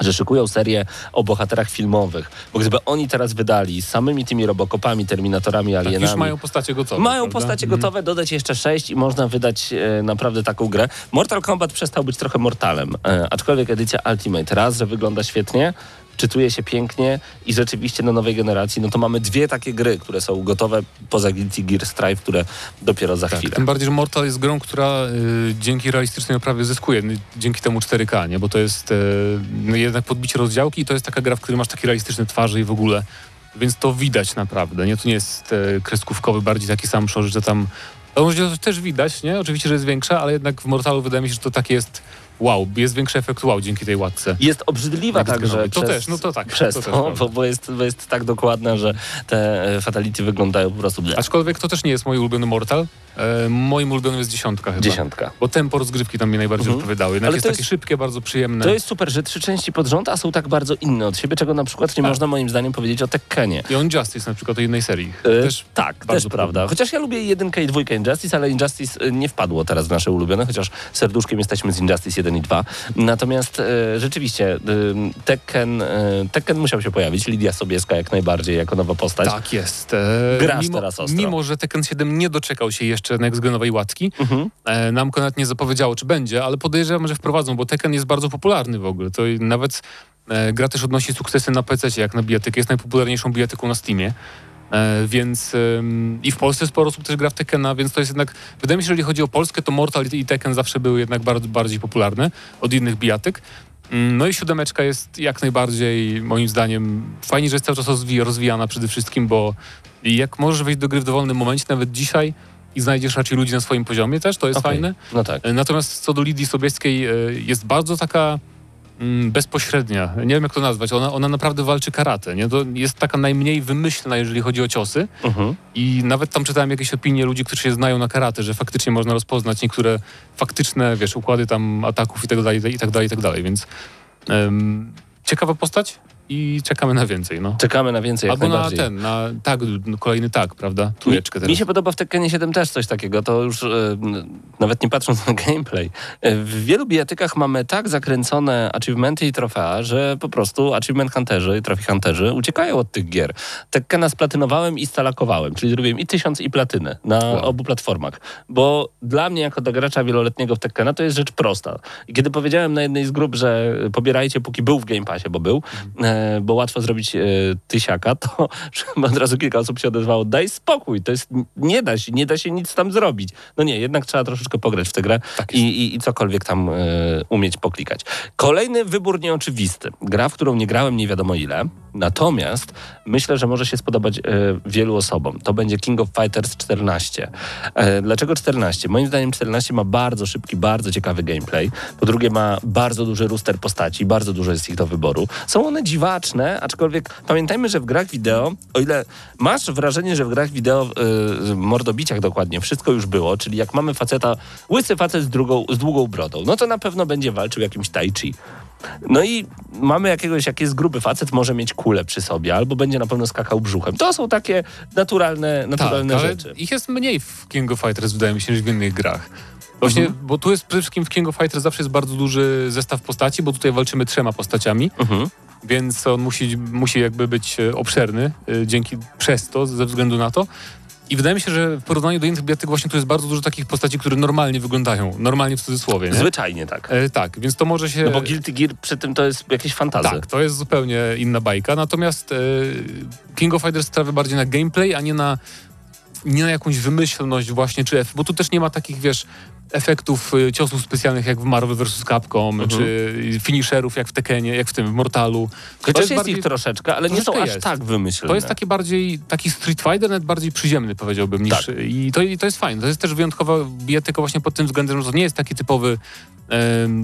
że szykują serię o bohaterach filmowych. Bo gdyby oni teraz wydali z samymi tymi Robocopami, Terminatorami, Tak, Alienami... już mają postacie gotowe. Mają prawda? postacie Mhm. gotowe, dodać jeszcze sześć i można wydać e, naprawdę taką grę. Mortal Kombat przestał być trochę Mortalem, e, aczkolwiek edycja Ultimate raz, że wygląda świetnie, czytuje się pięknie i rzeczywiście na nowej generacji, no to mamy dwie takie gry, które są gotowe poza Guilty Gear Strive, które dopiero za Tak, chwilę. tym bardziej, że Mortal jest grą, która y, dzięki realistycznej oprawie zyskuje, y, dzięki temu 4K, nie? bo to jest y, no jednak podbicie rozdziałki i to jest taka gra, w której masz takie realistyczne twarze i w ogóle, więc to widać naprawdę, nie? To nie jest e, kreskówkowy, bardziej taki sam przeżyć, że tam, to też widać, nie? Oczywiście, że jest większa, ale jednak w Mortalu wydaje mi się, że to takie jest wow, jest większy efekt wow dzięki tej łatce. Jest obrzydliwa Jak także. To przez, też, no to tak, Przez to to, bo, bo, jest, bo jest tak dokładna, że te e, fatality wyglądają po prostu bleh. Aczkolwiek to też nie jest mój ulubiony Mortal. E, moim ulubionym jest dziesiątka chyba. dziesiątka. Bo tempo rozgrywki tam mnie najbardziej Mhm. odpowiadały. Jednak Ale jest to takie jest- szybkie, bardzo przyjemne. To jest super, że trzy części pod rząd, a są tak bardzo inne od siebie, czego na przykład nie Tak. można moim zdaniem powiedzieć o Tekkenie. I on Justice na przykład o jednej serii. E, Też tak, bardzo też podobny. prawda. Chociaż ja lubię jedynkę i dwójkę Injustice, ale Injustice e, nie wpadło teraz w nasze ulubione, chociaż serduszkiem jesteśmy z Injustice 1 i 2. Natomiast e, rzeczywiście Tekken, e, Tekken musiał się pojawić. Lidia Sobieska jak najbardziej, jako nowa postać. Tak jest. E, Grasz mimo, teraz ostro. Mimo, że Tekken 7 nie doczekał się jeszcze next-genowej łatki, Mhm. e, Namco nawet nie zapowiedziało, czy będzie, ale podejrzewam, że wprowadzą, bo Tekken jest bardzo popularny w ogóle. To nawet e, gra też odnosi sukcesy na PC, jak na bijatykę. Jest najpopularniejszą bijatyką na Steamie. E, więc ym, i w Polsce sporo osób też gra w Tekkena, więc to jest jednak, wydaje mi się, że jeżeli chodzi o Polskę, to Mortal i Tekken zawsze były jednak bardzo bardziej popularne od innych bijatyk. Mm, No i siódemeczka jest jak najbardziej, moim zdaniem, fajnie, że jest cały czas rozwi- rozwijana przede wszystkim, bo jak możesz wejść do gry w dowolnym momencie, nawet dzisiaj, i znajdziesz raczej ludzi na swoim poziomie też, to jest Okej. fajne. No tak. E, Natomiast co do Lidii Sobieskiej, e, jest bardzo taka mm, bezpośrednia. Nie wiem, jak to nazwać. Ona, ona naprawdę walczy karate. Nie? To jest taka najmniej wymyślna, jeżeli chodzi o ciosy. Mhm. I nawet tam czytałem jakieś opinie ludzi, którzy się znają na karate, że faktycznie można rozpoznać niektóre faktyczne, wiesz, układy tam ataków i tak dalej, i tak dalej, i tak dalej. Więc em, ciekawa postać. I czekamy na więcej, no. Czekamy na więcej Albo na ten, na tak, kolejny tak, prawda? Trójeczkę Mi, mi się podoba w Tekkenie 7 też coś takiego, to już e, nawet nie patrząc na gameplay. E, w wielu bijatykach mamy tak zakręcone achievementy i trofea, że po prostu achievement hunterzy i trophy hunterzy uciekają od tych gier. Tekkena splatynowałem i stalakowałem, czyli zrobiłem i tysiąc i platynę na obu platformach, bo dla mnie jako gracza wieloletniego w Tekkena to jest rzecz prosta. I kiedy powiedziałem na jednej z grup, że pobierajcie póki był w Game Passie, bo był, e, bo łatwo zrobić e, tysiaka, to od razu kilka osób się odezwało, daj spokój, to jest, nie da się, nie da się nic tam zrobić. No nie, jednak trzeba troszeczkę pograć w tę grę i, i, i cokolwiek tam e, umieć poklikać. Kolejny wybór nieoczywisty. Gra, w którą nie grałem nie wiadomo ile, natomiast myślę, że może się spodobać e, wielu osobom. To będzie King of Fighters 14. E, dlaczego 14? Moim zdaniem 14 ma bardzo szybki, bardzo ciekawy gameplay. Po drugie ma bardzo duży roster postaci, bardzo dużo jest ich do wyboru. Są one dziwaczne, aczkolwiek pamiętajmy, że w grach wideo, o ile masz wrażenie, że w grach wideo, y, mordobiciach dokładnie, wszystko już było, czyli jak mamy faceta, łysy facet z, drugą, z długą brodą, no to na pewno będzie walczył jakimś tai chi. No i mamy jakiegoś, jak jest gruby facet, może mieć kulę przy sobie, albo będzie na pewno skakał brzuchem. To są takie naturalne, naturalne tak, rzeczy. ich jest mniej w King of Fighters, wydaje mi się, niż w innych grach. Właśnie, Mhm. bo tu jest przede wszystkim w King of Fighters zawsze jest bardzo duży zestaw postaci, bo tutaj walczymy trzema postaciami, Mhm. Więc on musi, musi jakby być e, obszerny e, dzięki przez to, ze względu na to. I wydaje mi się, że w porównaniu do innych bijatyków właśnie tu jest bardzo dużo takich postaci, które normalnie wyglądają, normalnie w cudzysłowie, nie? Zwyczajnie tak. E, tak, więc to może się... No bo Guilty Gear przy tym to jest jakieś fantazy. Tak, to jest zupełnie inna bajka. Natomiast e, King of Fighters stawia bardziej na gameplay, a nie na, nie na jakąś wymyślność właśnie, czy F, bo tu też nie ma takich, wiesz, efektów e, ciosów specjalnych jak w Marvel vs. Capcom, Mhm. czy finisherów jak w Tekkenie, jak w tym w Mortalu. Chociaż To jest, bardziej- ich troszeczkę, ale nie są troszeczkę aż jest. tak wymyślne. To jest taki bardziej, taki Street Fighter, nawet bardziej przyziemny powiedziałbym niż... Tak. I, to, I to jest fajne. To jest też wyjątkowa bijatyka właśnie pod tym względem, że to nie jest taki typowy...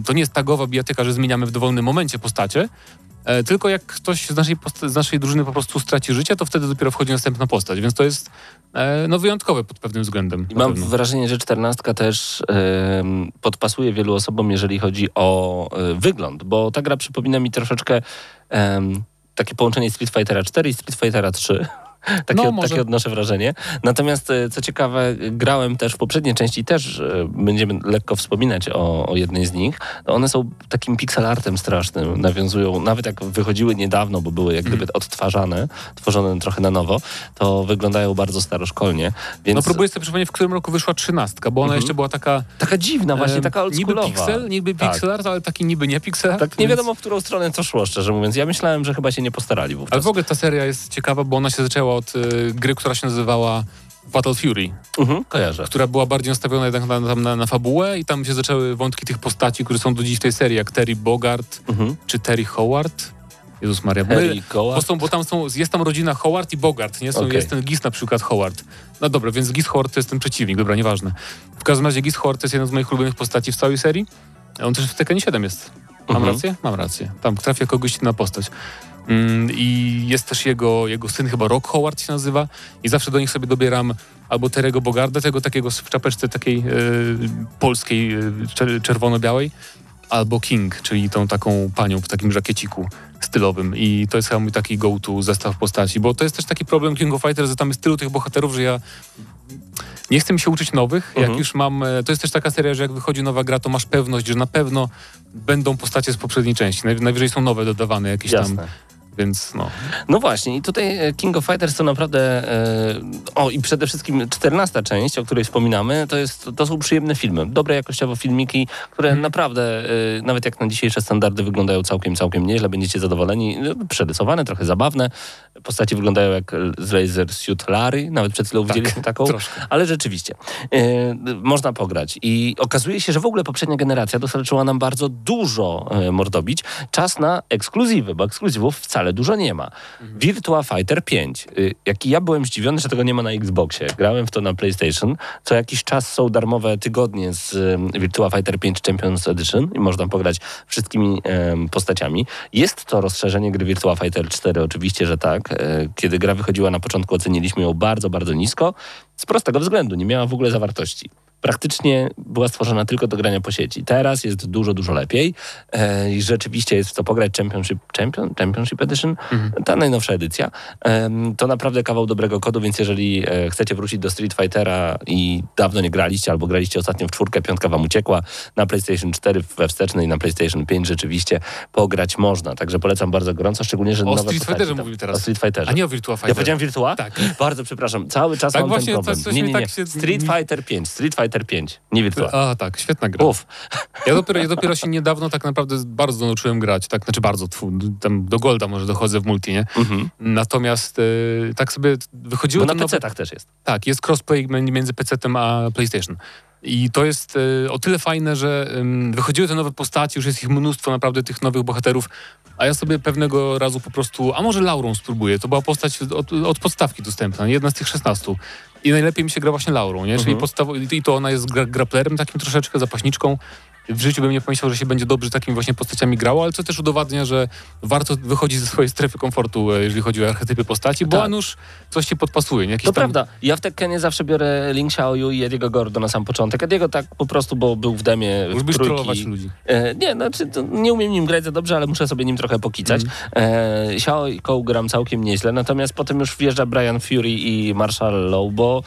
to nie jest tagowa bijatyka, że zmieniamy w dowolnym momencie postacie, e, tylko jak ktoś z naszej, z naszej drużyny po prostu straci życie, to wtedy dopiero wchodzi następna postać, więc to jest e, no, wyjątkowe pod pewnym względem. I mam pewno. wrażenie, że czternastka też podpasuje wielu osobom, jeżeli chodzi o e, wygląd, bo ta gra przypomina mi troszeczkę takie połączenie Street Fightera 4 i Street Fightera 3. Takie, No, takie odnoszę wrażenie. Natomiast e, co ciekawe, grałem też w poprzedniej części, też e, będziemy lekko wspominać o, o jednej z nich. No one są takim pixel artem strasznym, nawiązują, nawet jak wychodziły niedawno, bo były jak gdyby odtwarzane, tworzone trochę na nowo, to wyglądają bardzo staroszkolnie. Więc No próbuję sobie przypomnieć, w którym roku wyszła trzynastka, bo ona Mhm. jeszcze była taka... Taka dziwna, właśnie taka Niby oldschoolowa. pixel, niby Tak. pixel art, ale taki niby nie pixel art. Tak nie więc- wiadomo, w którą stronę to szło, szczerze mówiąc. Ja myślałem, że chyba się nie postarali wówczas. Ale w ogóle ta seria jest ciekawa, bo ona się zaczęła od y, gry, która się nazywała Fatal Fury, Mhm, kojarzę. która była bardziej nastawiona jednak na, na, na, fabułę i tam się zaczęły wątki tych postaci, które są do dziś w tej serii, jak Terry Bogart Mhm. czy Terry Howard. Jezus Maria. My, bo, są, bo tam są, jest tam rodzina Howard i Bogart, nie? Są, Okej. Jest ten Gis na przykład Howard. No dobra, więc Gis Howard to jest ten przeciwnik, dobra, nieważne. W każdym razie Gis Howard to jest jedna z moich ulubionych postaci w całej serii. On też w Tekken 7 jest. Mam Mhm. rację? Mam rację. Tam trafia kogoś na postać. Mm, I jest też jego, jego syn, chyba Rock Howard się nazywa. I zawsze do nich sobie dobieram albo Terego Bogarda, tego takiego w czapeczce takiej e, polskiej, e, czer- czerwono-białej, albo King, czyli tą taką panią w takim żakieciku stylowym. I to jest chyba mój taki go-to zestaw postaci, bo to jest też taki problem King of Fighters, że tam jest tylu tych bohaterów, że ja nie chcę mi się uczyć nowych. Mhm. Jak już mam. e, To jest też taka seria, że jak wychodzi nowa gra, to masz pewność, że na pewno będą postacie z poprzedniej części. Najw- Najwyżej są nowe dodawane jakieś Jasne. tam. Więc no. No właśnie, i tutaj e, King of Fighters to naprawdę. E, o, i przede wszystkim 14 część, o której wspominamy, to, jest, to są przyjemne filmy. Dobre jakościowo filmiki, które Mhm. naprawdę, e, nawet jak na dzisiejsze standardy, wyglądają całkiem, całkiem nieźle. Będziecie zadowoleni. No, Przerysowane, trochę zabawne. Postaci wyglądają jak z Laser Suit Larry. Nawet przed chwilą widzieliśmy taką. troszkę. Ale rzeczywiście, można pograć. I okazuje się, że w ogóle poprzednia generacja dostarczyła nam bardzo dużo mordobić. Czas na ekskluzywy, bo ekskluzywów wcale dużo nie ma. Virtua Fighter 5. Y, Jak ja byłem zdziwiony, że tego nie ma na Xboxie. Grałem w to na PlayStation. Co jakiś czas są darmowe tygodnie z Virtua Fighter 5 Champions Edition i można pograć wszystkimi em, postaciami. Jest to rozszerzenie gry Virtua Fighter 4, oczywiście, że tak. E, Kiedy gra wychodziła na początku, oceniliśmy ją bardzo, bardzo nisko. Z prostego względu, nie miała w ogóle zawartości. Praktycznie była stworzona tylko do grania po sieci. Teraz jest dużo, dużo lepiej e, i rzeczywiście jest w co pograć Championship, Champion, Championship Edition, ta najnowsza edycja. Em, to naprawdę kawał dobrego kodu, więc jeżeli e, chcecie wrócić do Street Fightera i dawno nie graliście, albo graliście ostatnio w czwórkę, piątka wam uciekła, na PlayStation 4 we wstecznej, na PlayStation 5 rzeczywiście pograć można. Także polecam bardzo gorąco, szczególnie, że O nowe Street Fighterze tam- mówimy teraz. O Street Fighterze. A nie o Virtua Fighter. Ja powiedziałem Virtua? Tak. Bardzo przepraszam. Cały czas Tak mam właśnie, ten problem. coś- coś nie, nie, nie. tak się- Street Fighter 5. Street Fighter 5. Nie Virtua. A, tak, świetna gra. Uf. Ja dopiero, ja dopiero się niedawno tak naprawdę bardzo nauczyłem grać, tak, znaczy bardzo, tfu, tam do Golda może dochodzę w multi, nie? Mhm. Natomiast e, tak sobie wychodziły Bo na nowe... PC-tach też jest. Tak, jest crossplay między PC-tem a PlayStation. I to jest e, o tyle fajne, że wychodziły te nowe postaci, już jest ich mnóstwo naprawdę tych nowych bohaterów, a ja sobie pewnego razu po prostu, a może Laurą spróbuję, to była postać od, od podstawki dostępna, jedna z tych 16. I najlepiej mi się gra właśnie Laurą, nie? Czyli Mhm. podstawo- i to ona jest gra, graplerem takim troszeczkę, zapaśniczką. W życiu bym nie pomyślał, że się będzie dobrze takimi właśnie postaciami grało, ale co też udowadnia, że warto wychodzić ze swojej strefy komfortu, e, jeżeli chodzi o archetypy postaci, bo Tak. coś ci podpasuje. Nie? Jakiś To tam- prawda. Ja w Tekkenie zawsze biorę Link Xiaoyu i Ediego Gordo na sam początek. Ediego tak po prostu, bo był w demie w Lubisz trójki. trollować ludzi. E, nie, znaczy nie umiem nim grać za dobrze, ale muszę sobie nim trochę pokicać. E, Xiao i Kou gram całkiem nieźle, natomiast potem już wjeżdża Brian Fury i Marshall Low, bo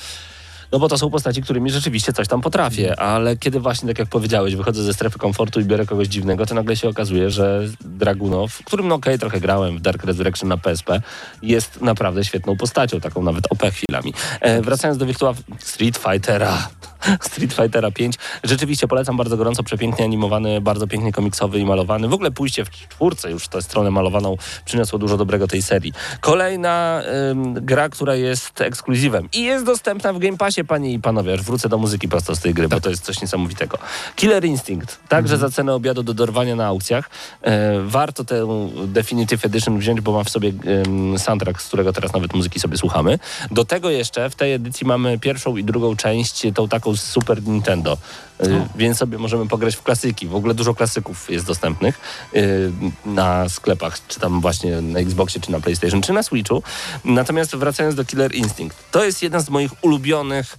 no bo to są postaci, którymi rzeczywiście coś tam potrafię, ale kiedy właśnie, tak jak powiedziałeś, wychodzę ze strefy komfortu i biorę kogoś dziwnego, to nagle się okazuje, że Dragunow, którym no okej, trochę grałem w Dark Resurrection na PSP, jest naprawdę świetną postacią, taką nawet OP chwilami. E, wracając do Virtua Street Fightera, Street Fightera 5, rzeczywiście polecam bardzo gorąco, przepięknie animowany, bardzo pięknie komiksowy i malowany. W ogóle pójście w czwórce już tę stronę malowaną przyniosło dużo dobrego tej serii. Kolejna ym, gra, która jest ekskluzywem i jest dostępna w Game Passie, panie i panowie. Aż wrócę do muzyki prosto z tej gry, bo to jest coś niesamowitego. Killer Instinct, także za cenę obiadu do dorwania na aukcjach. E, warto tę Definitive Edition wziąć, bo ma w sobie ym, soundtrack, z którego teraz nawet muzyki sobie słuchamy. Do tego jeszcze w tej edycji mamy pierwszą i drugą część, tą taką z Super Nintendo. E, Więc sobie możemy pograć w klasyki. W ogóle dużo klasyków jest dostępnych y, na sklepach, czy tam właśnie na Xboxie, czy na PlayStation, czy na Switchu. Natomiast wracając do Killer Instinct, to jest jeden z moich ulubionych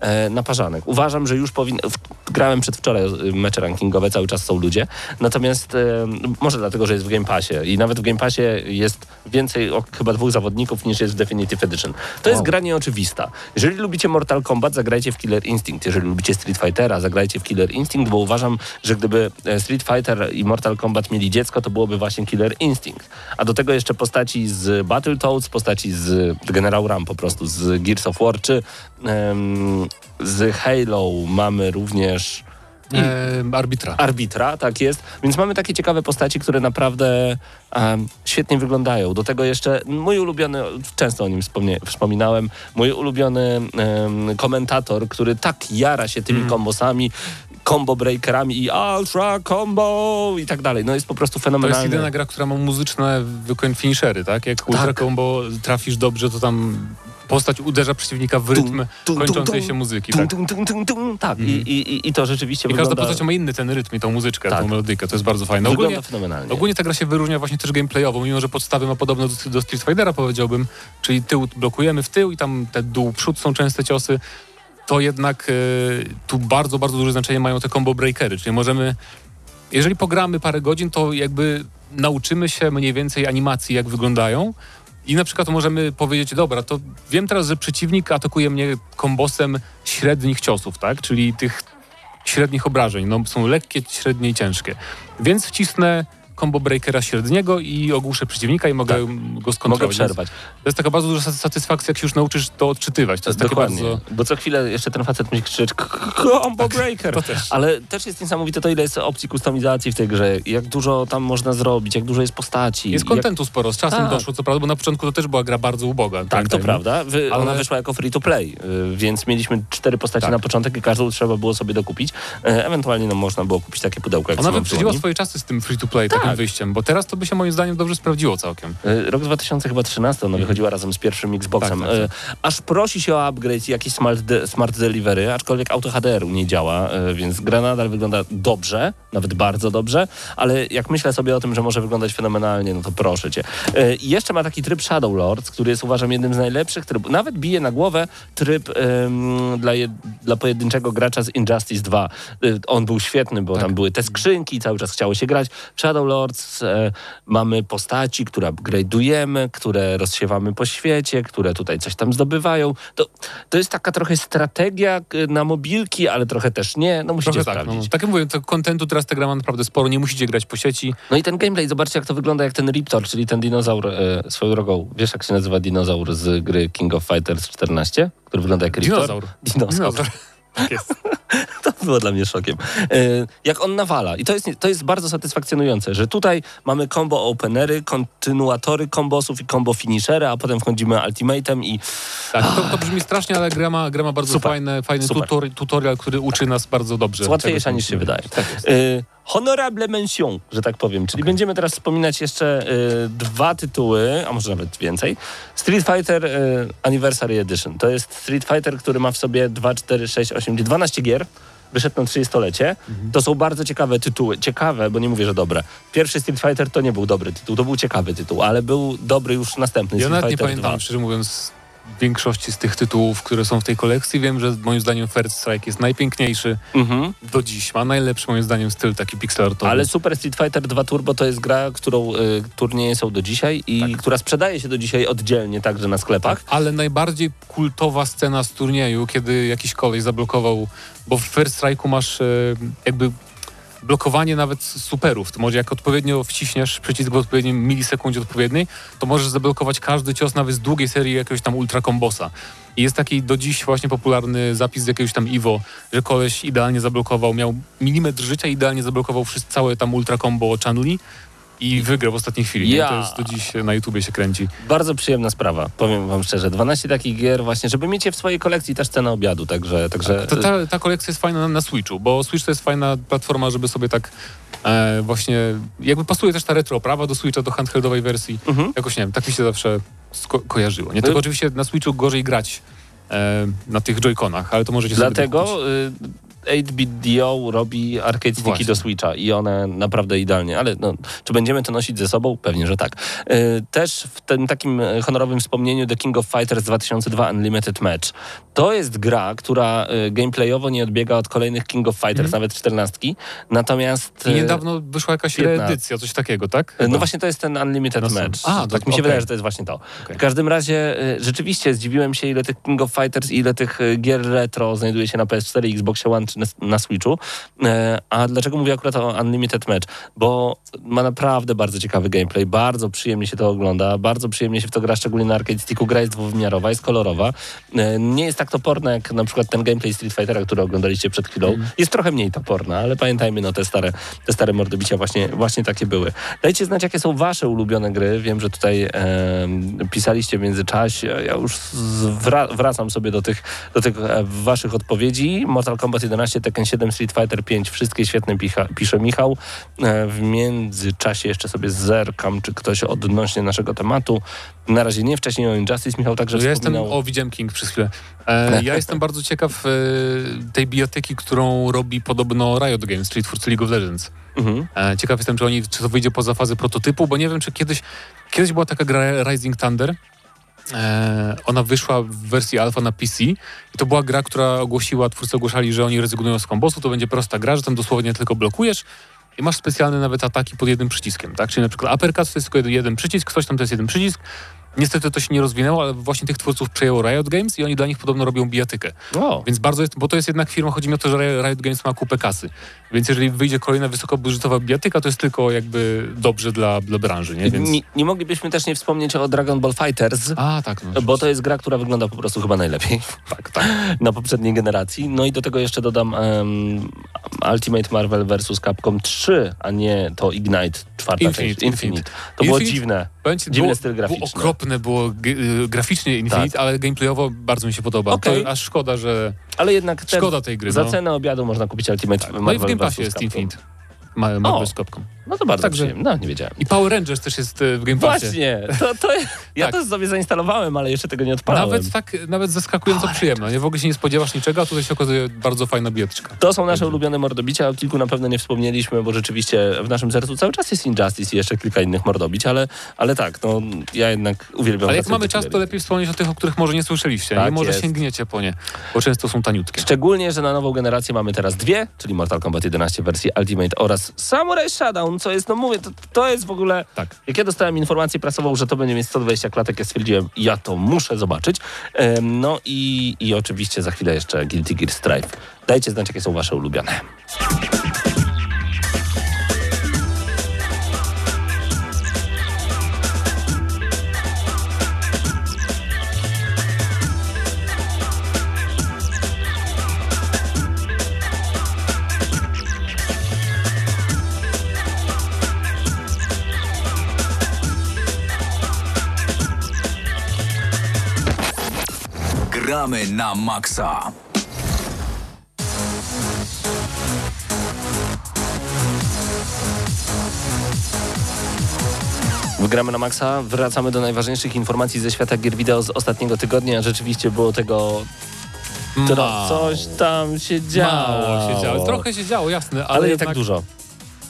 e, naparzanek. Uważam, że już powinien. Grałem przedwczoraj e, mecze rankingowe, cały czas są ludzie. Natomiast e, może dlatego, że jest w Game Passie i nawet w Game Passie jest więcej o, chyba dwóch zawodników niż jest w Definitive Edition. To jest gra nieoczywista. Jeżeli lubicie Mortal Kombat, zagrajcie w Killer Instinct. Jeżeli lubicie Street Fightera, zagrajcie w Killer Instinct, bo uważam, że gdyby Street Fighter i Mortal Kombat mieli dziecko, to byłoby właśnie Killer Instinct. A do tego jeszcze postaci z Battletoads, postaci z General Ram po prostu, z Gears of War, czy z Halo mamy również E, arbitra. arbitra, tak jest. Więc mamy takie ciekawe postaci, które naprawdę świetnie wyglądają. Do tego jeszcze mój ulubiony, często o nim wspominałem, mój ulubiony komentator, który tak jara się tymi kombosami, combo breakerami i ultra combo i tak dalej. No jest po prostu To jest fenomenalny. jedyna gra, która ma muzyczne wykoń finishery, tak? Jak Ultra Combo trafisz dobrze, to tam postać uderza przeciwnika w rytm tum, kończącej się muzyki, tak? Tak, i, i, to rzeczywiście I każda wygląda, postać ma inny ten rytm i tą muzyczkę, Tak. tą melodykę, to jest bardzo fajne. wygląda Ogólnie, fenomenalnie. ogólnie ta gra się wyróżnia właśnie też gameplayowo, mimo że podstawy ma podobne do, do Street Fightera, powiedziałbym, czyli tył blokujemy w tył i tam te dół, przód są częste ciosy, to jednak e, tu bardzo, bardzo duże znaczenie mają te combo breakery, czyli możemy, jeżeli pogramy parę godzin, to jakby nauczymy się mniej więcej animacji, jak wyglądają i na przykład możemy powiedzieć, dobra, to wiem teraz, że przeciwnik atakuje mnie kombosem średnich ciosów, tak, czyli tych średnich obrażeń, no są lekkie, średnie i ciężkie, więc wcisnę combo breakera średniego i ogłuszę przeciwnika i mogę go Mogę skontrolować. przerwać. To jest taka bardzo duża satysfakcja, jak się już nauczysz to odczytywać. To jest takie Dokładnie, bardzo... bo co chwilę jeszcze ten facet musi krzyczeć "K- k- combo breaker. to też. Ale też jest niesamowite to, ile jest opcji kustomizacji w tej grze, jak dużo tam można zrobić, jak dużo jest postaci. Jest jak... kontentu sporo, z czasem Tak. doszło, co prawda, bo na początku to też była gra bardzo uboga. Tak, to prawda. Wy, Ale- Ona wyszła jako free to play, y, więc mieliśmy cztery postaci Tak. na początek i każdą trzeba było sobie dokupić. E, Ewentualnie no, można było kupić takie pudełko, jak Ona wyprzedziła swoje czasy z tym free to play, tak, tym wyjściem, bo teraz to by się moim zdaniem dobrze sprawdziło całkiem. E, Rok 2013 ona wychodziła razem z pierwszym Xboxem. Tak, tak, E, Aż prosi się o upgrade i jakiś smart, de, smart delivery, aczkolwiek auto HDR u niej działa, e, więc gra nadal wygląda dobrze, nawet bardzo dobrze, ale jak myślę sobie o tym, że może wyglądać fenomenalnie, no to proszę cię. I jeszcze ma taki tryb Shadow Lords, który jest uważam jednym z najlepszych trybów. Nawet bije na głowę tryb dla, dla pojedynczego gracza z Injustice 2. E, On był świetny, bo Tak. tam były te skrzynki, cały czas chciało się grać. Shadow Lords e, mamy postaci, które upgrade'ujemy, które rozsiewamy po świecie, które tutaj coś tam zdobywają. To, to jest taka trochę strategia e, na mobilki, ale trochę też nie. No musicie Trochę tak, no. sprawdzić. Tak jak mówię, to kontentu teraz ta gra ma naprawdę sporo, nie musicie grać po sieci. No i ten gameplay, zobaczcie jak to wygląda jak ten Riptor, czyli ten dinozaur e, swoją drogą. Wiesz jak się nazywa dinozaur z gry King of Fighters 14? Który wygląda jak Riptor? Dinozaur. Dinozaur. Tak jest. To było dla mnie szokiem. E, jak on nawala. I to jest, to jest bardzo satysfakcjonujące, że tutaj mamy combo openery, kontynuatory kombosów i combo finishery, a potem wchodzimy ultimatem i Tak, to, to brzmi strasznie, ale gra ma, gra ma bardzo Super. fajny, fajny Super. tutor, tutorial, który uczy nas bardzo dobrze. łatwiejsza niż się wydaje. Tak jest. Honorable mention, że tak powiem. Czyli będziemy teraz wspominać jeszcze e, dwa tytuły, a może nawet więcej. Street Fighter e, Anniversary Edition. To jest Street Fighter, który ma w sobie 2, 4, 6, 8, 12 gier. Wyszedł na 30-lecie. Mhm. To są bardzo ciekawe tytuły. Ciekawe, bo nie mówię, że dobre. Pierwszy Street Fighter to nie był dobry tytuł, to był ciekawy tytuł, ale był dobry już następny Ja Street nawet nie pamiętam, 2. szczerze mówiąc, większości z tych tytułów, które są w tej kolekcji. Wiem, że moim zdaniem First Strike jest najpiękniejszy Mhm. do dziś. Ma najlepszy moim zdaniem styl taki pixelartowy. Ale Super Street Fighter 2 Turbo to jest gra, którą y, turnieje są do dzisiaj i Tak. która sprzedaje się do dzisiaj oddzielnie także na sklepach. Ale najbardziej kultowa scena z turnieju, kiedy jakiś kolej zablokował, bo w First Strike'u masz e, jakby blokowanie nawet superów. To może jak odpowiednio wciśniesz przycisk w odpowiednim milisekundzie odpowiedniej, to możesz zablokować każdy cios nawet z długiej serii jakiegoś tam ultra kombosa. I jest taki do dziś właśnie popularny zapis z jakiegoś tam Iwo, że koleś idealnie zablokował, miał milimetr życia, idealnie zablokował całe tam ultra combo Chanli i wygrał w ostatniej chwili. Nie? Ja. To jest do dziś na YouTubie się kręci. Bardzo przyjemna sprawa, powiem wam szczerze. 12 takich gier właśnie, żeby mieć je w swojej kolekcji też cena obiadu, także... także To ta, ta kolekcja jest fajna na, Switchu, bo Switch to jest fajna platforma, żeby sobie tak e, właśnie, jakby pasuje też ta retro oprawa do Switcha, do handheldowej wersji. Mhm. Jakoś nie wiem, tak mi się zawsze sko- kojarzyło. Nie tylko oczywiście na Switchu gorzej grać e, na tych Joy-Conach, ale to możecie sobie dokupić. Dlatego y, 8-bit DO robi arcade sticki Właśnie. do Switcha i one naprawdę idealnie, ale no, czy będziemy to nosić ze sobą? Pewnie, że tak. Y, też w tym takim e, honorowym wspomnieniu The King of Fighters 2002 Unlimited Match. To jest gra, która y, gameplayowo nie odbiega od kolejnych King of Fighters, Mhm. nawet 14. Natomiast... I niedawno wyszła jakaś 15. reedycja, coś takiego, tak? No właśnie to jest ten Unlimited No Match. A, tak mi się okej. wydaje, że to jest właśnie to. Okej. W każdym razie rzeczywiście zdziwiłem się, ile tych King of Fighters i ile tych gier retro znajduje się na PS4 i Xboxie One czy na, na Switchu. E, A dlaczego mówię akurat o Unlimited Match? Bo ma naprawdę bardzo ciekawy gameplay, bardzo przyjemnie się to ogląda, bardzo przyjemnie się w to gra, szczególnie na arcade sticku. Gra jest dwuwymiarowa, jest kolorowa. E, Nie jest tak toporna jak na przykład ten gameplay Street Fightera, który oglądaliście przed chwilą. Jest trochę mniej toporna, ale pamiętajmy, no te stare, te stare mordobicia właśnie, właśnie takie były. Dajcie znać, jakie są wasze ulubione gry. Wiem, że tutaj em, pisaliście w międzyczasie. Ja już wracam sobie do tych, do tych e, waszych odpowiedzi. Mortal Kombat 11, Tekken 7, Street Fighter 5, wszystkie świetne picha, pisze Michał. E, w międzyczasie jeszcze sobie zerkam, czy ktoś odnośnie naszego tematu. Na razie nie, wcześniej o Injustice Michał także Ja jestem, wspominał. o widziałem King przez chwilę. E, ja jestem bardzo ciekaw e, tej bioteki, którą robi podobno Riot Games, czyli twórcy League of Legends. Mhm. E, ciekaw jestem, czy oni, czy to wyjdzie poza fazę prototypu, bo nie wiem, czy kiedyś, kiedyś była taka gra Rising Thunder. E, ona wyszła w wersji alfa na PC i to była gra, która ogłosiła, twórcy ogłaszali, że oni rezygnują z kombosu, to będzie prosta gra, że tam dosłownie tylko blokujesz i masz specjalne nawet ataki pod jednym przyciskiem, tak? Czyli na przykład uppercut to jest tylko jeden przycisk, coś tam to jest jeden przycisk. Niestety to się nie rozwinęło, ale właśnie tych twórców przejęło Riot Games i oni dla nich podobno robią bijatykę. O, Więc bardzo jest, bo to jest jednak firma, chodzi mi o to, że Riot Games ma kupę kasy. Więc jeżeli wyjdzie kolejna wysokobudżetowa bijatyka, to jest tylko jakby dobrze dla, dla branży, nie? Więc... nie, nie moglibyśmy też nie wspomnieć o Dragon Ball Fighters. A, tak. No, Bo to jest gra, która wygląda po prostu chyba najlepiej. Tak, tak. Na poprzedniej generacji. No i do tego jeszcze dodam em, Ultimate Marvel vs. Capcom 3, a nie to Ignite, czwarta Infinite, część. Infinite. To było Infinite- dziwne. Dziwny styl graficzny. okropne, było g- y, graficznie Infinite, ale gameplayowo bardzo mi się podoba. Okej. To aż szkoda, że... Ale jednak Szkoda tej gry, za no. cenę obiadu można kupić Ultimate Tak. No i w Game vs. Passie jest Capcom. Infinite. Ma, Marvel z Capcom. No to bardzo Także- przyjemnie. No, nie wiedziałem. I Power Rangers też jest e, w Game Passie. Właśnie, to, to ja Tak. to sobie zainstalowałem, ale jeszcze tego nie odpalałem. Nawet tak, nawet zaskakująco przyjemne. Nie w ogóle się nie spodziewasz niczego, a tutaj się okazuje bardzo fajna bietyczka. To są nasze ulubione mordobicia, o kilku na pewno nie wspomnieliśmy, bo rzeczywiście w naszym sercu cały czas jest Injustice i jeszcze kilka innych mordobić, ale, ale tak, no ja jednak uwielbiam Ale jak mamy czas, to lepiej wspomnieć o tych, o których może nie słyszeliście. Tak nie może jest. sięgniecie po nie, bo często są taniutkie. Szczególnie, że na nową generację mamy teraz dwie, czyli Mortal Kombat 11 w wersji Ultimate oraz Samurai Co jest, no mówię, to, to jest w ogóle... Tak. Jak ja dostałem informację prasową, że to będzie mieć 120 klatek, ja stwierdziłem, ja to muszę zobaczyć. Em, no i, i oczywiście za chwilę jeszcze Guilty Gear Strive. Dajcie znać, jakie są wasze ulubione. Gramy na maksa. Wygramy na maksa, wracamy do najważniejszych informacji ze świata gier wideo z ostatniego tygodnia. Rzeczywiście było tego Mało. coś tam się działo. Mało się działo. Trochę się działo, jasne, ale, ale nie jednak, tak dużo.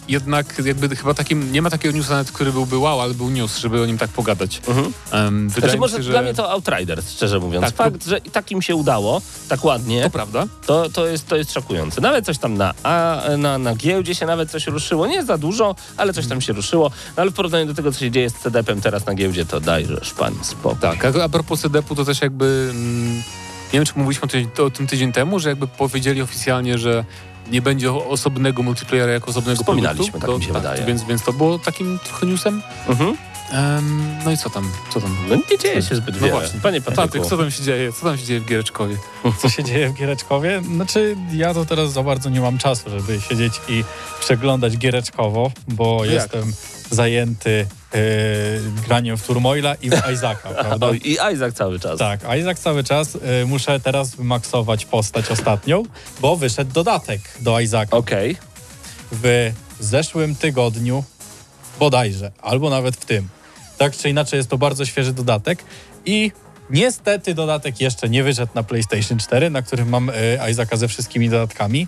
Jednak jakby chyba takim, nie ma takiego newsa nawet, który byłby wow, ale był news, żeby o nim tak pogadać. Mhm. Um, wydaje Znaczy mi może się, że dla mnie to Outriders, szczerze mówiąc. Tak, to- Fakt, że i takim się udało, tak ładnie, to prawda. to, to, jest, to jest szokujące. Nawet coś tam na, a, na, na giełdzie się nawet coś ruszyło. Nie za dużo, ale coś tam się ruszyło. No, ale w porównaniu do tego, co się dzieje z CDP-em teraz na giełdzie, to dajżesz pan spokój. Tak, a, a propos CDP-u to też jakby, mm, nie wiem czy mówiliśmy o, tydzień, o tym tydzień temu, że jakby powiedzieli oficjalnie, że nie będzie osobnego multiplayera jako osobnego Wspominaliśmy, produktu. tak mi się wydaje. Więc, więc to było takim trochę newsem. Mhm. Em, no i co tam? Co tam? No nie dzieje się zbyt No wiele. właśnie. Panie Patryku. Patryk, co tam się dzieje? Co tam się dzieje w Giereczkowie? Co się dzieje w Giereczkowie? Znaczy, ja to teraz za bardzo nie mam czasu, żeby siedzieć i przeglądać Giereczkowo, bo jak? jestem zajęty graniem w Turmoila i w Isaaca, prawda? I Isaac cały czas. Tak, Isaac cały czas y, muszę teraz wymaksować postać ostatnią, bo wyszedł dodatek do Isaaca Okej. w zeszłym tygodniu bodajże, albo nawet w tym. Tak czy inaczej jest to bardzo świeży dodatek i niestety dodatek jeszcze nie wyszedł na PlayStation 4, na którym mam y, Isaaca ze wszystkimi dodatkami